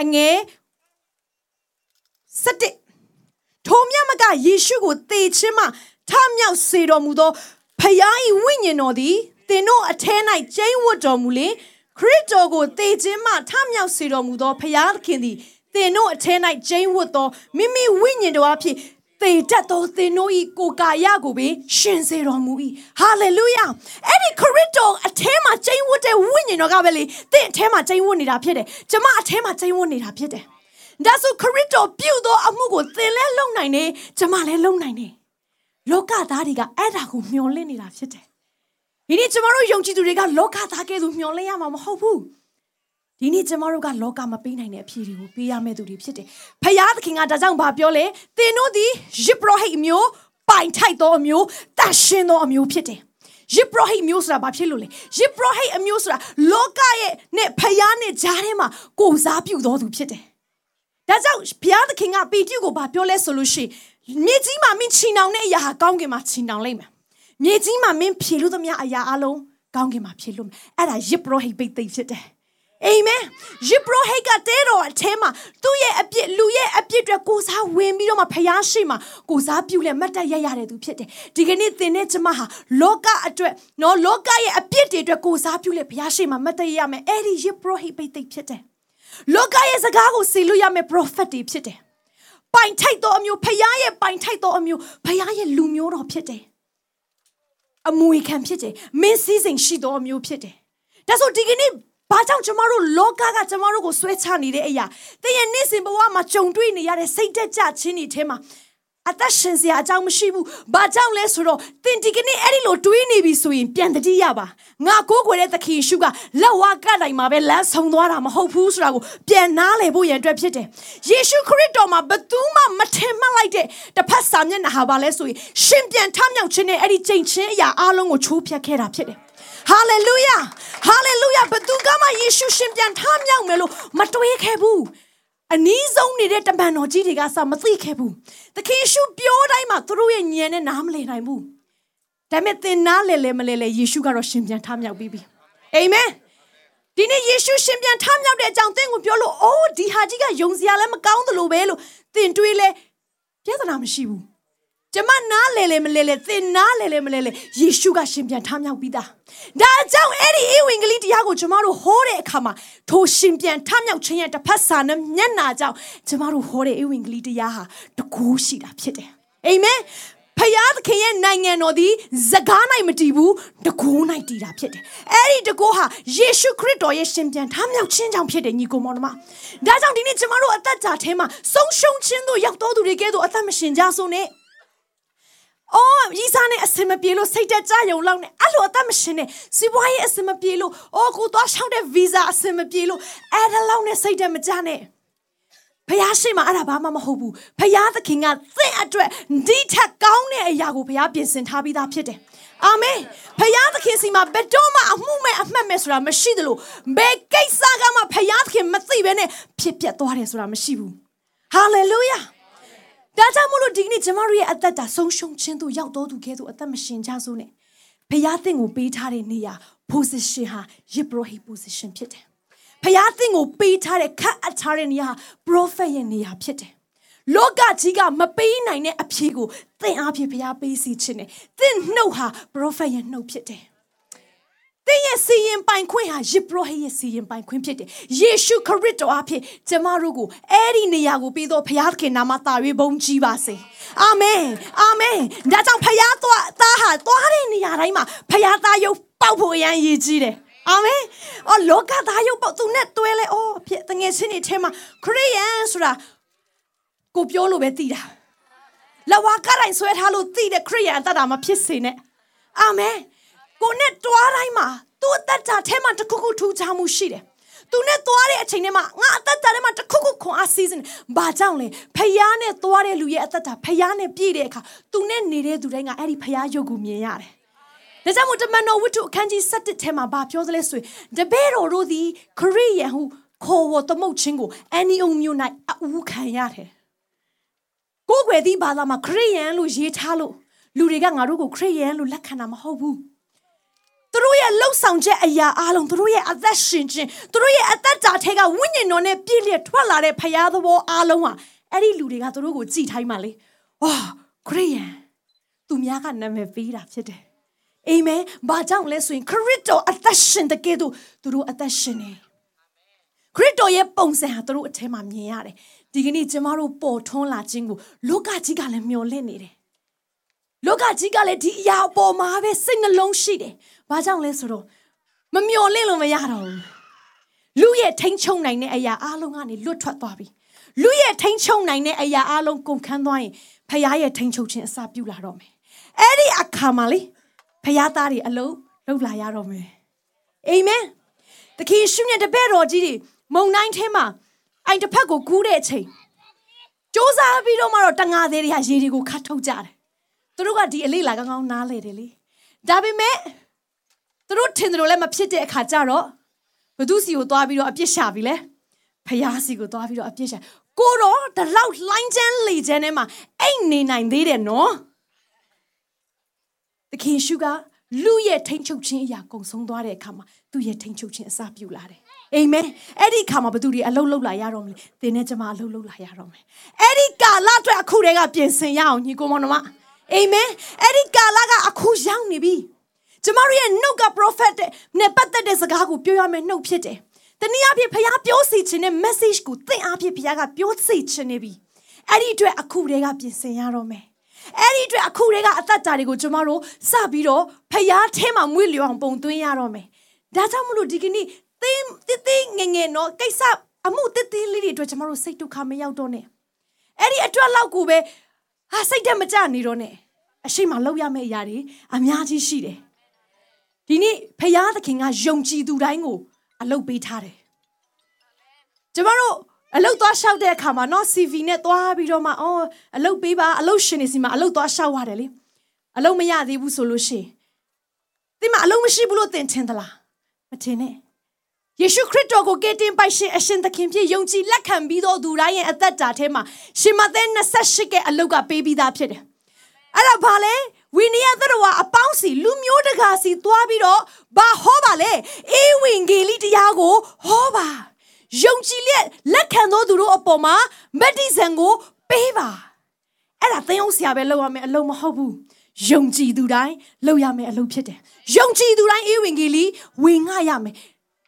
အငယ်၁၁ထိုမြတ်မကယေရှုကိုသေခြင်းမှထမြောက်စေတော်မူသောဖယား၏ဝိညာဉ်တော်သည်သင်တို့အထဲ၌ကျိန်းဝတ်တော်မူလင် ခရစ်တော်ကိုသေခြင်းမှထမြောက်စေတော်မူသောဖယားသခင်သည်သင်တို့အထဲ၌ကျိန်းဝတ်သောမိမိဝိညာဉ်တော်အဖြစ်သေတတ်သောသင်တို့၏ကိုယ်ကာယကိုပင်ရှင်စေတော်မူ၏ဟာလေလုယာအဲ့ဒီခရစ်တော်အထဲမှာကျိန်းဝတ်တဲ့ဝိညာဉ်တော်ကပဲလေသင်အထဲမှာကျိန်းဝတ်နေတာဖြစ်တယ်ကျမအထဲမှာကျိန်းဝတ်နေတာဖြစ်တယ်ဒါဆိုခရစ်တော်ပြုသောအမှုကိုသင်လည်းလုပ်နိုင်တယ်ကျမလည်းလုပ်နိုင်တယ်လောကသားတွေကအဲ့ဒါကိုမျှော်လင့်နေတာဖြစ်တယ် ဒီနေ့ကျမတို့ယုံကြည်သူတွေကလောကသားကဲ့သို့မျှော်လင့်ရမှာမဟုတ်ဘူးဒီနေ့ကျမတို့ကလောကမပေးနိုင်တဲ့အဖြေတွေကိုပေးရမယ့်သူတွေဖြစ်တယ်ဖယားသခင်ကဒါကြောင့်ဗာပြောလဲသင်တို့သည်ယစ်ပရောဟိတ်အမျိုးပိုင်ထိုက်သောအမျိုးတတ်ရှင်းသောအမျိုးဖြစ်တယ်ယစ်ပရောဟိတ်မျိုးဆိုတာဘာဖြစ်လို့လဲယစ်ပရောဟိတ်အမျိုးဆိုတာလောကရဲ့နဲ့ဖယားနဲ့ဂျားထဲမှာကိုစားပြုသောသူဖြစ်တယ်ဒါကြောင့်ဘုရားသခင်ကပေတရုကိုဘာပြောလဲဆိုလို့ရှိရင်မြေကြီးမှာမင်းချီနှောင်တဲ့အရာဟာကောင်းကင်မှာချီနှောင်လိုက်မယ် မြေကြီးမှာမင်းဖြေလို့သမျှအရာအလုံးကောင်းကင်မှာဖြေလို့မယ်အဲ့ဒါယစ်ပရောဟိတ်ပိတ်သိဖြစ်တယ်အာမင်ယေဘရဟိတ်ကတဲတော်အထဲမှာသူ့ရဲ့အပြစ်လူရဲ့အပြစ်တွေကိုစားဝင်ပြီးတော့မှဖျားရှိမှကိုစားပြုလဲမတ်တက်ရရတဲ့သူဖြစ်တယ်ဒီကနေ့သင်နဲ့ကျမဟာလောကအတွက်နော်လောကရဲ့အပြစ်တွေအတွက်ကိုစားပြုလဲဖျားရှိမှမတ်တက်ရမယ်အဲ့ဒီယေဘရဟိတ်ပိတ်သိဖြစ်တယ်လောကရဲ့စကားကိုစီလို့ရမယ် prophet တွေဖြစ်တယ်။ပိုင်ထိုက်သောအမျိုးဖရားရဲ့ပိုင်ထိုက်သောအမျိုးဖရားရဲ့လူမျိုးတော်ဖြစ်တယ်။ အမွေခံဖြစ်တယ်။မင်းစည်းစိမ်ရှိသောအမျိုးဖြစ်တယ်။ဒါဆိုဒီကနေ့ဘာကြောင့်ကျမတို့လောကကကျမတို့ကိုဆွဲချနေတဲ့အရာတည့်ရဲ့နေ့စဉ်ဘဝမှာကြုံတွေ့နေရတဲ့စိတ်တက်ကြခြင်းတွေထဲမှာ အသက်ရှင်စရာအကြောင်းမရှိဘူး။ဘာကြောင့်လဲဆိုတော့သင်ဒီကနေ့အဲ့ဒီလိုတွေးနေပြီဆိုရင်ပြန်တတိရပါ။ငါကိုးကွယ်တဲ့သခင်ရှုကလက်ဝါးကတိုင်မှာပဲလမ်းဆုံသွားတာမဟုတ်ဘူးဆိုတာကိုပြန်နားလည်ဖို့ရန်အတွက်ဖြစ်တယ်။ယေရှုခရစ်တော်မှာဘသူမှမထင်မှတ်လိုက်တဲ့တစ်ဖက်စာမျက်နှာဟာပါလဲဆိုရင်ရှင်ပြန်ထမြောက်ခြင်းနဲ့အဲ့ဒီကြိမ်ချင်းအရာအလုံးကိုချိုးဖျက်ခဲ့တာဖြစ်တယ်။ဟာလေလုယာဟာလေလုယာဘသူကမှယေရှုရှင်ပြန်ထမြောက်မယ်လို့မတွေးခဲ့ဘူး အနီးဆုံးနေတဲ့တမန်တော်ကြီးတွေကစမသိခဲ့ဘူးသခင်ယေရှုပြောတိုင်းမှာသူတို့ရဲ့ဉာဏ်နဲ့နားမလည်နိုင်ဘူးဒါပေမဲ့သင်နားလည်လဲမလဲလဲယေရှုကတော့ရှင်ပြန်ထမြောက်ပြီးပြီအာမင်ဒီနေ့ယေရှုရှင်ပြန်ထမြောက်တဲ့အကြောင်းသင်ကိုပြောလို့အိုးဒီဟာကြီးကယုံစရာလည်းမကောင်းသလိုပဲလို့သင်တွေးလဲပြဿနာမရှိဘူး ကျမနားလေလေမလဲလေသင်နားလေလေမလဲလေယေရှုကရှင်ပြန်ထမြောက်ပြီးသားဒါကြောင့်အဲ့ဒီဧဝံဂေလိတရားကိုကျမတို့ဟောတဲ့အခါမှာထိုရှင်ပြန်ထမြောက်ခြင်းရဲ့တစ်ဖက်စာနဲ့မျက်နာကြောင့်ကျမတို့ဟောတဲ့ဧဝံဂေလိတရားဟာတကူရှိတာဖြစ်တယ်အာမင်ဖယားသခင်ရဲ့နိုင်ငံတော်သည်စကားနိုင်မတည်ဘူးတကူနိုင်တည်တာဖြစ်တယ်။အဲ့ဒီတကူဟာယေရှုခရစ်တော်ရဲ့ရှင်ပြန်ထမြောက်ခြင်းကြောင့်ဖြစ်တယ်ညီကိုမောင်နှမ။ဒါကြောင့်ဒီနေ့ကျမတို့အသက်တာထဲမှာဆုံးရှုံးခြင်းတို့ရောက်တော်သူတွေကဲ့သို့အသက်မရှင်ကြဆုံးနဲ့။ အော်ရီစားနဲ့အစင်မပြေလို့စိတ်တက်ကြယုံလောက်နဲ့အဲ့လိုအသက်မရှင်နဲ့စီးပွားရေးအစင်မပြေလို့အော်ကိုသွားရှောက်တဲ့ဗီဇာအစင်မပြေလို့အဲ့ဒါလောက်နဲ့စိတ်တက်မကြနဲ့ဖယားရှိမှအဲ့ဒါဘာမှမဟုတ်ဘူးဖယားသခင်ကသင်အတွက်ဒီထက်ကောင်းတဲ့အရာကိုဖယားပြင်ဆင်ထားပြီးသားဖြစ်တယ်အာမင်ဖယားသခင်စီမှာဘယ်တော့မှအမှုမဲ့အမှတ်မဲ့ဆိုတာမရှိသလိုဘယ်ကိစ္စကမှဖယားသခင်မသိဘဲနဲ့ဖြစ်ပြတ်သွားတယ်ဆိုတာမရှိဘူးဟာလေလုယာ ဒါကြောင့်မလို့ဒီကနေ့ကျမတို့ရဲ့အသက်တာဆုံးရှုံးခြင်းတို့ရောက်တော်သူကဲ့သို့အသက်မရှင်ကြစို့နဲ့ဖျားသင်ကိုပေးထားတဲ့နေရာ position ဟာ Yiprohi position ဖြစ်တယ်ဖျားသင်ကိုပေးထားတဲ့ခတ်အပ်ထားတဲ့နေရာ prophet ရဲ့နေရာဖြစ်တယ်လောကကြီးကမပေးနိုင်တဲ့အဖြေကိုသင်အားဖြင့်ဖျားပေးစီခြင်းနဲ့သင်နှုတ်ဟာ prophet ရဲ့နှုတ်ဖြစ်တယ်သင် ရဲ့စီရင်ပိုင်ခွင့်ဟာယေဘရဟိရဲ့စီရင်ပိုင်ခွင့်ဖြစ်တယ်။ယေရှုခရစ်တော်အဖြစ်ကျမတို့ကိုအဲ့ဒီနေရာကိုပြီးတော့ဘုရားသခင်နာမတာ၍ဘုန်းကြီးပါစေ။အာမင်။အာမင်။ဒါကြောင့်ဘုရားသွားသားဟာသွားတဲ့နေရာတိုင်းမှာဘုရားသားရုပ်ပေါက်ဖို့အရန်ရည်ကြီးတယ်။အာမင်။အော်လောကသားရုပ်ပေါက်သူနဲ့တွဲလဲအော်ဖြစ်တငယ်ချင်းတွေထဲမှာခရိယန်ဆိုတာကိုပြောလို့ပဲသိတာ။လဝါကရိုင်ဆွဲထားလို့သိတဲ့ခရိယန်အတ္တမဖြစ်စေနဲ့။အာမင်။ကိုနဲ့တွားတိုင်းမှာ သူ့အသက်တာထဲမှာတခုခုထူးခြားမှုရှိတယ်။သူနဲ့တွားတဲ့အချိန်ထဲမှာငါအသက်တာထဲမှာတခုခုခွန်အားစီးစင်။ဘာကြောင့်လဲ။ဖယားနဲ့တွားတဲ့လူရဲ့အသက်တာဖယားနဲ့ပြည့်တဲ့အခါသူနဲ့နေတဲ့သူတိုင်းကအဲ့ဒီဖယားရုပ်ကိုမြင်ရတယ်။ဒါကြောင့်မို့တမန်တော်ဝတ္ထုအခန်းကြီး7ထဲမှာဘာပြောသလဲဆိုရင်တပည့်တော်တို့သည်ခရိယန်ဟုခေါ်ဝသမုတ်ခြင်းကိုအန်နီအုံမျိုး၌အူးခံရတယ်။ကိုယ်ွယ်သည့်ဘာသာမှာခရိယန်လို့ရေးထားလို့လူတွေကငါတို့ကိုခရိယန်လို့လက်ခံတာမဟုတ်ဘူး။ သူတို့ရဲ့လှုပ်ဆောင်ချက်အရာအလုံးသူတို့ရဲ့အသက်ရှင်ခြင်းသူတို့ရဲ့အသက်တာထဲကဝိညာဉ်တော်နဲ့ပြည့်လျက်ထွက်လာတဲ့ဖရာသဘောအလုံးဟာအဲ့ဒီလူတွေကသူတို့ကိုကြည်ထိုင်းမှလေဝါခရိယန်သူများကနာမည်ပေးတာဖြစ်တယ်အာမင်ဘာကြောင့်လဲဆိုရင်ခရစ်တော်အသက်ရှင်တဲ့ကဲ့သို့သူတို့အသက်ရှင်နေခရစ်တော်ရဲ့ပုံစံဟာသူတို့အထက်မှာမြင်ရတယ်ဒီကနေ့ကျမတို့ပေါ်ထွန်းလာခြင်းကိုလောကကြီးကလည်းမျှော်လင့်နေတယ်လောကကြီးကလည်းဒီအရာအပေါ်မှာပဲစိတ်နှလုံးရှိတယ်။ ဘာကြောင့်လဲဆိုတော့မမျော်လင့်လို့မရတော့ဘူး။လူရဲ့ထိန်ချုံနိုင်တဲ့အရာအလုံးကနေလွတ်ထွက်သွားပြီ။လူရဲ့ထိန်ချုံနိုင်တဲ့အရာအလုံးကုန်ခန်းသွားရင်ဖခင်ရဲ့ထိန်ချုပ်ခြင်းအစာပြုလာတော့မယ်။အဲ့ဒီအခါမှာလေဖခင်သားတွေအလုံးလှုပ်လာရတော့မယ်။အာမင်။တခင်ရှုမြတ်တပည့်တော်ကြီးတွေမုံတိုင်းထဲမှာအိုင်တစ်ဖက်ကိုကူးတဲ့အချိန်စ조사ပြီးတော့မှတော့တငါသေးတွေကရေတွေကိုခတ်ထုတ်ကြတယ်သူတို့ကဒီအလေးလာကောင်းကောင်းနားလေတယ်လေဒါပေမဲ့ သူတို့ထင်တယ်လို့လည်းမဖြစ်တဲ့အခါကျတော့ဘသူစီကိုသွားပြီးတော့အပြစ်ရှာပြီလေဖယားစီကိုသွားပြီးတော့အပြစ်ရှာကိုတော့ဒီလောက်လိုင်းချမ်းလေချမ်းထဲမှာအိတ်နေနိုင်သေးတယ်နော်တခင်ရှုကလူရဲ့ထိန်ချုပ်ခြင်းအရာကုံဆုံးသွားတဲ့အခါမှာသူ့ရဲ့ထိန်ချုပ်ခြင်းအစပြုလာတယ်အာမင်အဲ့ဒီခါမှာဘသူတွေအလုတ်လုတ်လာရတော့မလဲသင်နဲ့ကျွန်မအလုတ်လုတ်လာရတော့မယ်အဲ့ဒီကာလအတွက်အခုတည်းကပြင်ဆင်ရအောင်ညီကိုမောင်နှမအာမင်အဲ့ဒီကာလကအခုရောက်နေပြီ ကျမတို့ရဲ့နှုတ်က prophet နဲ့ပတ်သက်တဲ့စကားကိုပြောရမယ်နှုတ်ဖြစ်တယ်တနည်းအားဖြင့်ဖခင်ပြောစီခြင်းတဲ့ message ကိုသင်အားဖြင့်ဖခင်ကပြောစီခြင်းနေပြီအဲ့ဒီအတွက်အခုတည်းကပြင်ဆင်ရတော့မယ်အဲ့ဒီအတွက်အခုတည်းကအသက်တာတွေကိုကျမတို့စပြီးတော့ဖခင်ထဲမှာမွေးလျော်အောင်ပုံသွင်းရတော့မယ်ဒါကြောင့်မလို့ဒီကနေ့သင်သင်ငငယ်နော်ကိစ္စအမှုတည်တည်လေးတွေအတွက်ကျမတို့စိတ်ဒုက္ခမရောက်တော့နဲ့အဲ့ဒီအတွက်လောက်ကိုပဲဟာစိတ်တက်မကြနေတော့နဲ့အရှိမလောက်ရမယ့်အရာတွေအများကြီးရှိတယ် ဒီနေ့ဖရာသခင်ကယုံကြည်သူတိုင်းကိုအလုတ်ပေးထားတယ်ကျမတို့အလုတ်သွားလျှောက်တဲ့အခါမှာနော် CV နဲ့သွားပြီးတော့မှအော်အလုတ်ပေးပါအလုတ်ရှင်နေစီမှာအလုတ်သွားလျှောက်ရတယ်လေအလုတ်မရသေးဘူးဆိုလို့ရှိရင်ဒီမှာအလုတ်မရှိဘူးလို့သင်ထင်သလားမထင်နဲ့ယေရှုခရစ်တော်ကိုကယ်တင်ပိုက်ရှင်အရှင်သခင်ဖြစ်ယုံကြည်လက်ခံပြီးသောသူတိုင်းရဲ့အသက်တာထဲမှာရှင်မသဲ28ရဲ့အလုတ်ကပေးပြီးသားဖြစ်တယ်အဲ့ဒါဘာလဲဝိနည်းသတ္တဝါအပေါင်းစီလူမျိုး တကာစီသွားပြီးတော့ဘာဟောပါလဲအေဝံဂေလိတရားကိုဟောပါယုံကြည်လက်လက်ခံသောသူတို့အပေါ်မှာမက်ဒီဆန်ကိုပေးပါအဲ့ဒါသင်အောင်ဆရာပဲလုပ်ရမယ်အလုံးမဟုတ်ဘူးယုံကြည်သူတိုင်းလုပ်ရမယ်အလုပ်ဖြစ်တယ်ယုံကြည်သူတိုင်းအေဝံဂေလိဝင်ငှရမယ်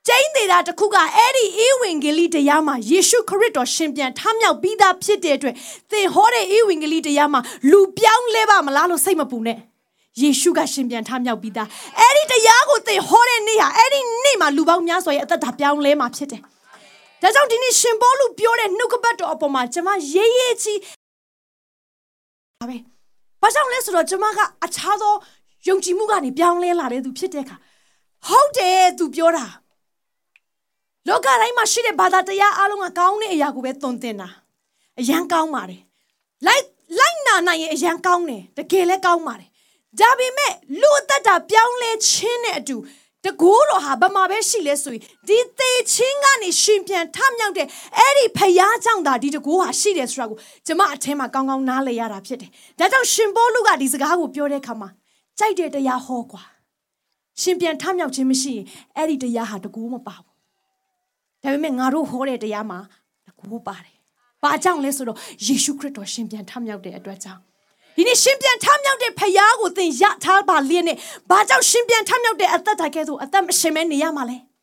ကျိန်းသေးတာတခုကအဲ့ဒီအေဝံဂေလိတရားမှာယေရှုခရစ်တော်ရှင်ပြန်ထမြောက်ပြီးသားဖြစ်တဲ့အတွက်သင်ဟောတဲ့အေဝံဂေလိတရားမှာလူပြောင်းလဲပါမလားလို့စိတ်မပူနဲ့ ယေရှုကရှင်ပြန်ထမြောက်ပြီးသားအဲ့ဒီတရားကိုသင်ဟောတဲ့နေ့ဟာအဲ့ဒီနေ့မှာလူပေါင်းများစွာရဲ့အသက်တာပြောင်းလဲမှာဖြစ်တယ်ဒါကြောင့်ဒီနေ့ရှင်ဘောလူပြောတဲ့နှုတ်ကပတ်တော်အပေါ်မှာကျွန်မရေးရေးချီဒါပဲဘာကြောင့်လဲဆိုတော့ကျွန်မကအခြားသောယုံကြည်မှုကနေပြောင်းလဲလာတဲ့သူဖြစ်တဲ့အခါဟုတ်တယ်သူပြောတာလောကတိုင်းမှာရှိတဲ့ဘာသာတရားအလုံးကကောင်းတဲ့အရာကိုပဲသွန်သင်တာအရန်ကောင်းပါတယ်လိုက်လိုက်နာနိုင်ရင်အရန်ကောင်းတယ်တကယ်လည်းကောင်းပါတယ် ဒါပေမဲ့လူအသက်တာပြောင်းလဲခြင်းနဲ့အတူတကိုးတော်ဟာဗမာပဲရှိလဲဆိုရင်ဒီသေချင်းကနေရှင်ပြန်ထမြောက်တဲ့အဲ့ဒီဖျားကြောင့်သာဒီတကိုးဟာရှိတယ်ဆိုတာကိုကျမအထင်းမှာကောင်းကောင်းနားလည်ရတာဖြစ်တယ်။ဒါကြောင့်ရှင်ဘောလူကဒီစကားကိုပြောတဲ့အခါမှာကြိုက်တဲ့တရားဟောကွာရှင်ပြန်ထမြောက်ခြင်းမရှိရင်အဲ့ဒီတရားဟာတကိုးမပါဘူးဒါပေမဲ့ငါတို့ဟောတဲ့တရားမှာတကူပါတယ်။ဘာကြောင့်လဲဆိုတော့ယေရှုခရစ်တော်ရှင်ပြန်ထမြောက်တဲ့အတွက်ကြောင့် ဒီနေ့ရှင်ပြန်ထမြောက်တဲ့ဖခင်ကိုသင်ရထားပါလျက်နဲ့ဘာကြောင့်ရှင်ပြန်ထမြောက်တဲ့အသက်တာကဲဆိုအသက်မရှင်မဲနေရမှာလဲ။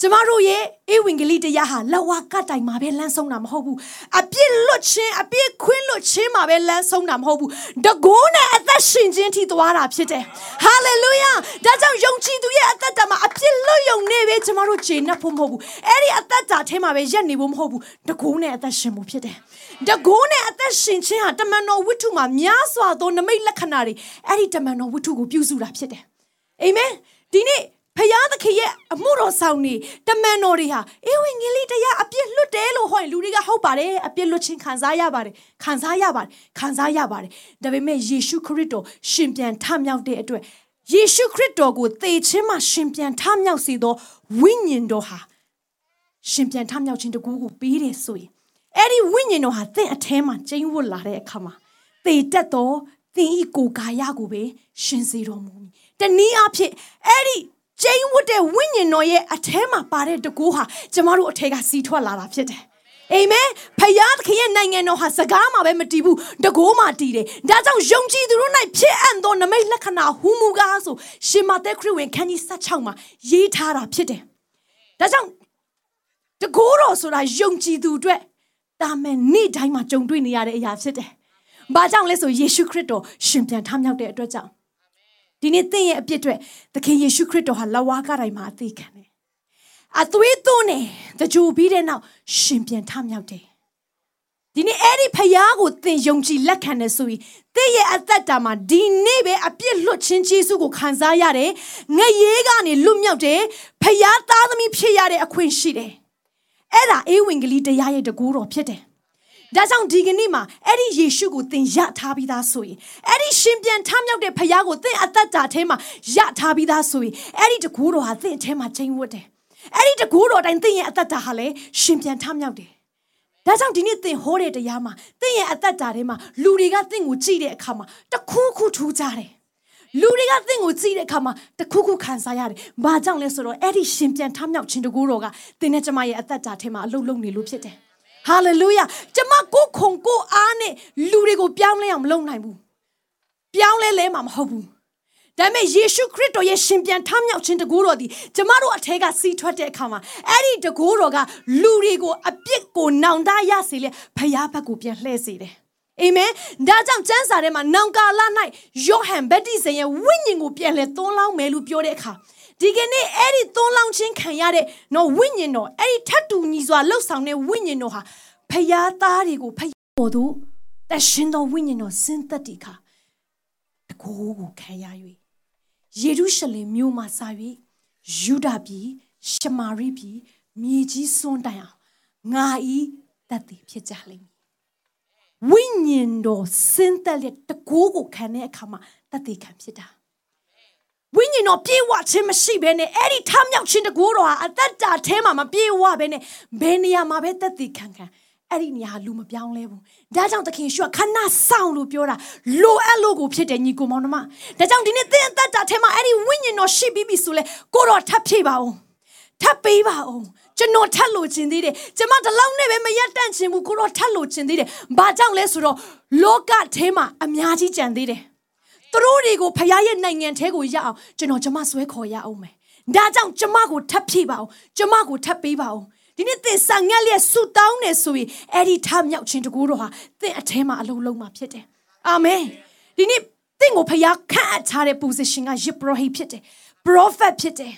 ကျမတို့ရဲ့ဧဝံဂေလိတရားဟာလဝကတိုင်မှာပဲလမ်းဆုံးတာမဟုတ်ဘူးအပြစ်လွတ်ခြင်းအပြစ်ခွင်းလွတ်ခြင်းမှာပဲလမ်းဆုံးတာမဟုတ်ဘူးတကိုးနဲ့အသက်ရှင်ခြင်းထိသွားတာဖြစ်တယ်ဟာလေလုယာဒါကြောင့်ယုံကြည်သူရဲ့အသက်တာမှာအပြစ်လွတ်ယုံနေပဲကျမတို့ခြေနှက်ဖို့မဟုတ်ဘူးအဲ့ဒီအသက်တာထဲမှာပဲရက်နေဖို့မဟုတ်ဘူးတကိုးနဲ့အသက်ရှင်ဖို့ဖြစ်တယ် တကိုးနဲ့အသက်ရှင်ခြင်းဟာတမန်တော်ဝိတ္ထုမှာများစွာသောနမိတ်လက္ခဏာတွေအဲ့ဒီတမန်တော်ဝိတ္ထုကိုပြုစုတာဖြစ်တယ်အာမင်ဒီနေ့ဖယားသခင်ရဲ့အမှုတော်ဆောင်နေတမန်တော်တွေဟာအေဝံဂေလိတရားအပြစ်လွတ်တယ်လို့ဟောရင်လူတွေကဟုတ်ပါတယ်အပြစ်လွတ်ခြင်းခံစားရပါတယ်ခံစားရပါတယ်ခံစားရပါတယ်ဒါပေမဲ့ယေရှုခရစ်တော်ရှင်ပြန်ထမြောက်တဲ့အတွက်ယေရှုခရစ်တော်ကိုသေခြင်းမှာရှင်ပြန်ထမြောက်စေသောဝိညာဉ်တော်ဟာရှင်ပြန်ထမြောက်ခြင်းတကူကိုပေးတယ်ဆိုရင် အဲ့ဒီဝိညာဉ်တော်ဟာသင်အထဲမှာကျင်းဝတ်လာတဲ့အခါမှာသေတတ်သောသင်ဤကိုယ်ကာယကိုပဲရှင်စေတော်မူမည်တနည်းအားဖြင့်အဲ့ဒီကျင်းဝတ်တဲ့ဝိညာဉ်တော်ရဲ့အထဲမှာပါတဲ့တကူဟာကျမတို့အထက်ကစီးထွက်လာတာဖြစ်တယ်အာမင်ဖယားသခင်ရဲ့နိုင်ငံတော်ဟာစကားမှာပဲမတည်ဘူးတကိုးမှာတည်တယ်ဒါကြောင့်ယုံကြည်သူတို့၌ဖြစ်အပ်သောနမိတ်လက္ခဏာဟူမူကားဆိုရှင်မသက်ခရစ်ဝင်ခန်းကြီး16မှာရေးထားတာဖြစ်တယ်ဒါကြောင့်တကိုးတော်ဆိုတာယုံကြည်သူအတွက် တာမန်နေ့တိုင်းမှာကြုံတွေ့နေရတဲ့အရာဖြစ်တယ်ဘာကြောင့်လဲဆိုယေရှုခရစ်တော်ရှင်ပြန်ထမြောက်တဲ့အတွက်ကြောင့်ဒီနေ့သင်ရဲ့အပြစ်တွေသခင်ယေရှုခရစ်တော်ဟာလဝါကတိုင်းမှာအသေးခံတယ်အသွေးသွန်းနေတကြိုပြီးတဲ့နောက်ရှင်ပြန်ထမြောက်တယ်ဒီနေ့အဲ့ဒီဖယားကိုသင်ယုံကြည်လက်ခံတယ်ဆိုရင်သင်ရဲ့အသက်တာမှာဒီနေ့ပဲအပြစ်လွတ်ခြင်းကျေးဇူးကိုခံစားရတယ်ငရေကနေလွတ်မြောက်တယ်ဖယားသားသမီးဖြစ်ရတဲ့အခွင့်ရှိတယ် အဲ့ဒါအေးဝင်ကလေးတရားရဲ့တကူတော်ဖြစ်တယ်ဒါကြောင့်ဒီကနေ့မှာအဲ့ဒီယေရှုကိုသင်ရထားပြီးသားဆိုရင်အဲ့ဒီရှင်ပြန်ထမြောက်တဲ့ဖခင်ကိုသင်အသက်တာထဲမှာရထားပြီးသားဆိုရင်အဲ့ဒီတကူတော်ဟာသင်အထဲမှာချိန်ဝတ်တယ်အဲ့ဒီတကူတော်တိုင်းသင်ရဲ့အသက်တာဟာလည်းရှင်ပြန်ထမြောက်တယ်ဒါကြောင့်ဒီနေ့သင်ဟောတဲ့တရားမှာသင်ရဲ့အသက်တာထဲမှာလူတွေကသင်ကိုကြည့်တဲ့အခါမှာတခုခုထူးကြတယ် လူတွေကသင်ကိုကြည့်တဲ့အခါမှာတခုခုခံစားရတယ်။ဘာကြောင့်လဲဆိုတော့အဲ့ဒီရှင်ပြန်ထမြောက်ခြင်းတကူတော်ကသင်နဲ့ကျမရဲ့အသက်တာထဲမှာအလုံးလုံးနေလို့ဖြစ်တယ်။ဟာလေလုယာကျမကိုခုံကိုအားနဲ့လူတွေကိုပြောင်းလဲအောင်မလုပ်နိုင်ဘူးပြောင်းလဲလဲမှာမဟုတ်ဘူးဒါပေမဲ့ယေရှုခရစ်တော်ရဲ့ရှင်ပြန်ထမြောက်ခြင်းတကူတော်ဒီကျမတို့အထက်ကစီးထွက်တဲ့အခါမှာအဲ့ဒီတကူတော်ကလူတွေကိုအပြစ်ကိုနောင်တရစေလေဖယားဘက်ကိုပြန်လှည့်စေတယ် အာမင်ဒါကြောင့်ကျမ်းစာထဲမှာနောင်ကာလ၌ယောဟန်ဗတ္တိဇံရဲ့ဝိညာဉ်ကိုပြန်လဲသွန်းလောင်းမယ်လို့ပြောတဲ့အခါဒီကနေ့အဲ့ဒီသွန်းလောင်းခြင်းခံရတဲ့နော်ဝိညာဉ်တော်အဲ့ဒီထတ်တူညီစွာလှုပ်ဆောင်တဲ့ဝိညာဉ်တော်ဟာဖယားသားတွေကိုဖယားပေါ်သူတရှင်တော်ဝိညာဉ်တော်စင်သက်တိခါတကိုးကိုခံရ၍ယေရုရှလင်မြို့မှာစာ၍ယူဒပြည်ရှမာရိပြည်မြေကြီးစွန်းတိုင်အောင်ငါဤတတ်သိဖြစ်ကြလိမ့်မည် ဝိညာဉ်တော်စင်သက်လက်တကိုးကိုခံတဲ့အခါမှာတတ်သိခံဖြစ်တာဝိညာဉ်တော်ပြေဝခြင်းမရှိဘဲနဲ့အဲ့ဒီထမြောက်ခြင်းတကူတော်ဟာအသက်တာထဲမှာမပြေဝဘဲနဲ့ဘယ်နေရာမှာပဲသက်သေခံခံအဲ့ဒီနေရာလူမပြောင်းလဲဘူးဒါကြောင့်သခင်ရှုကခဏဆောင်လို့ပြောတာလိုအပ်လို့ကိုဖြစ်တယ်ညီကိုမောင်နှမဒါကြောင့်ဒီနေ့သင်အသက်တာထဲမှာအဲ့ဒီဝိညာဉ်တော်ရှိပြီးပြီဆိုလဲကိုတော်ထပ်ဖြည့်ပါအောင် ထပ်ပေးပါအောင်ကျွန်တော်ထပ်လို့ခြင်းသေးတယ်ကျွန်မဒီလောက်နဲ့ပဲမရက်တန့်ခြင်းဘူးကိုတော့ထပ်လို့ခြင်းသေးတယ်ဘာကြောင့်လဲဆိုတော့လောကထဲမှာအများကြီးကြံသေးတယ်သူတို့တွေကိုဖခင်ရဲ့နိုင်ငံထဲကိုရအောင်ကျွန်တော်ကျမဆွဲခေါ်ရအောင်မယ်ဒါကြောင့်ကျမကိုထပ်ဖြည့်ပါအောင်ကျမကိုထပ်ပေးပါအောင်ဒီနေ့သင်ဆာငက်လျက်ဆူတောင်းနေဆိုရင်အဲ့ဒီထမြောက်ခြင်းတကူတော့ဟာသင်အထဲမှာအလုံးလုံးမှာဖြစ်တယ်အာမင်ဒီနေ့သင်ကိုဖခင်ခန့်အပ်ထားတဲ့ position ကယစ်ပရောဟိတ်ဖြစ်တယ် prophet ဖြစ်တယ်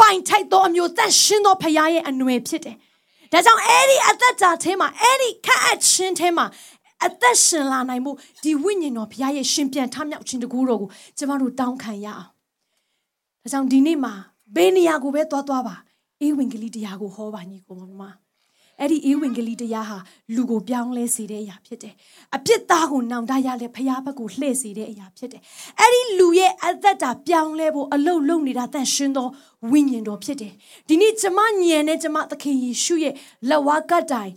ပိုင်ထိုက်သောအမျိုးသက်ရှင်သောဖခင်ရဲ့အနွယ်ဖြစ်တယ်။ဒါကြောင့်အဲ့ဒီအသက်တာထဲမှာအဲ့ဒီခန့်အပ်ခြင်းထဲမှာအသက်ရှင်လာနိုင်မှုဒီဝိညာဉ်တော်ဘုရားရဲ့ရှင်ပြန်ထမြောက်ခြင်းတကူတော်ကိုကျမတို့တောင်းခံရအောင်။ဒါကြောင့်ဒီနေ့မှာဘယ်နေရာကိုပဲသွားသွားပါအေးဝင်ကလေးတရားကိုဟောပါညီကိုမမ။ အဲ့ဒီအေးဝင်ကလေးတရားဟာလူကိုပြောင်းလဲစေတဲ့အရာဖြစ်တယ်။အပြစ်သားကိုနောင်တရလဲဖျားဘက်ကိုလှည့်စေတဲ့အရာဖြစ်တယ်။အဲ့ဒီလူရဲ့အသက်တာပြောင်းလဲဖို့အလုတ်လုံနေတာတန်ရှင်းသောဝိညာဉ်တော်ဖြစ်တယ်။ဒီနေ့ကျမညံနဲ့ကျမသခင်ယေရှုရဲ့လက်ဝါးကတိုင်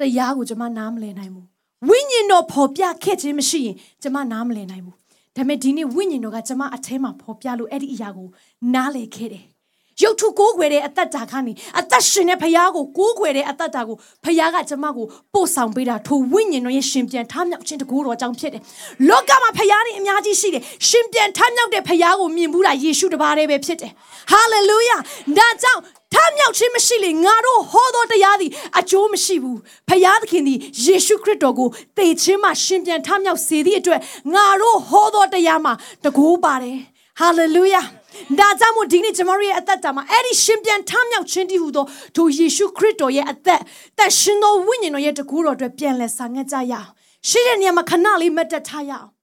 တရားကိုကျမနားမလည်နိုင်ဘူး။ဝိညာဉ်တော်ဖော်ပြခဲ့ခြင်းမရှိရင်ကျမနားမလည်နိုင်ဘူး။ဒါပေမဲ့ဒီနေ့ဝိညာဉ်တော်ကကျမအထဲမှာဖော်ပြလို့အဲ့ဒီအရာကိုနားလည်ခဲ့တယ်။ ရုပ်ထုကိုးခွေတဲ့အသက်တာကနေအသက်ရှင်တဲ့ဖခင်ကိုကိုးခွေတဲ့အသက်တာကိုဖခင်ကကျမကိုပို့ဆောင်ပေးတာထိုဝိညာဉ်တော်ရဲ့ရှင်ပြန်ထမြောက်ခြင်းတကူတော်ကြောင့်ဖြစ်တယ်။လောကမှာဖခင်နေအများကြီးရှိတယ်။ရှင်ပြန်ထမြောက်တဲ့ဖခင်ကိုမြင်ဘူးတာယေရှုတပါးတည်းပဲဖြစ်တယ်။ဟာလေလုယာ။ဒါကြောင့်ထမြောက်ခြင်းမရှိလေငါတို့ဟောသောတရားသည်အကျိုးမရှိဘူး။ဖခင်သခင်သည်ယေရှုခရစ်တော်ကိုသေခြင်းမှရှင်ပြန်ထမြောက်စေသည့်အတွက်ငါတို့ဟောသောတရားမှာတကူပါတယ်။ဟာလေလုယာ။ ဒါကြောင့်မို့ဒီနေ့ကျွန်တော်ရဲ့အသက်တာမှာအဲ့ဒီရှင်ပြန်ထမြောက်ခြင်းတည်းဟူသောဒိုယေရှုခရစ်တော်ရဲ့အသက်သက်ရှင်သောဝိညာဉ်တော်ရဲ့တကူတော်အတွက်ပြန်လဲဆောင်ငတ်ကြရအောင်ရှိတဲ့နေရာမှာခဏလေးမတ်တက်ထားရအောင်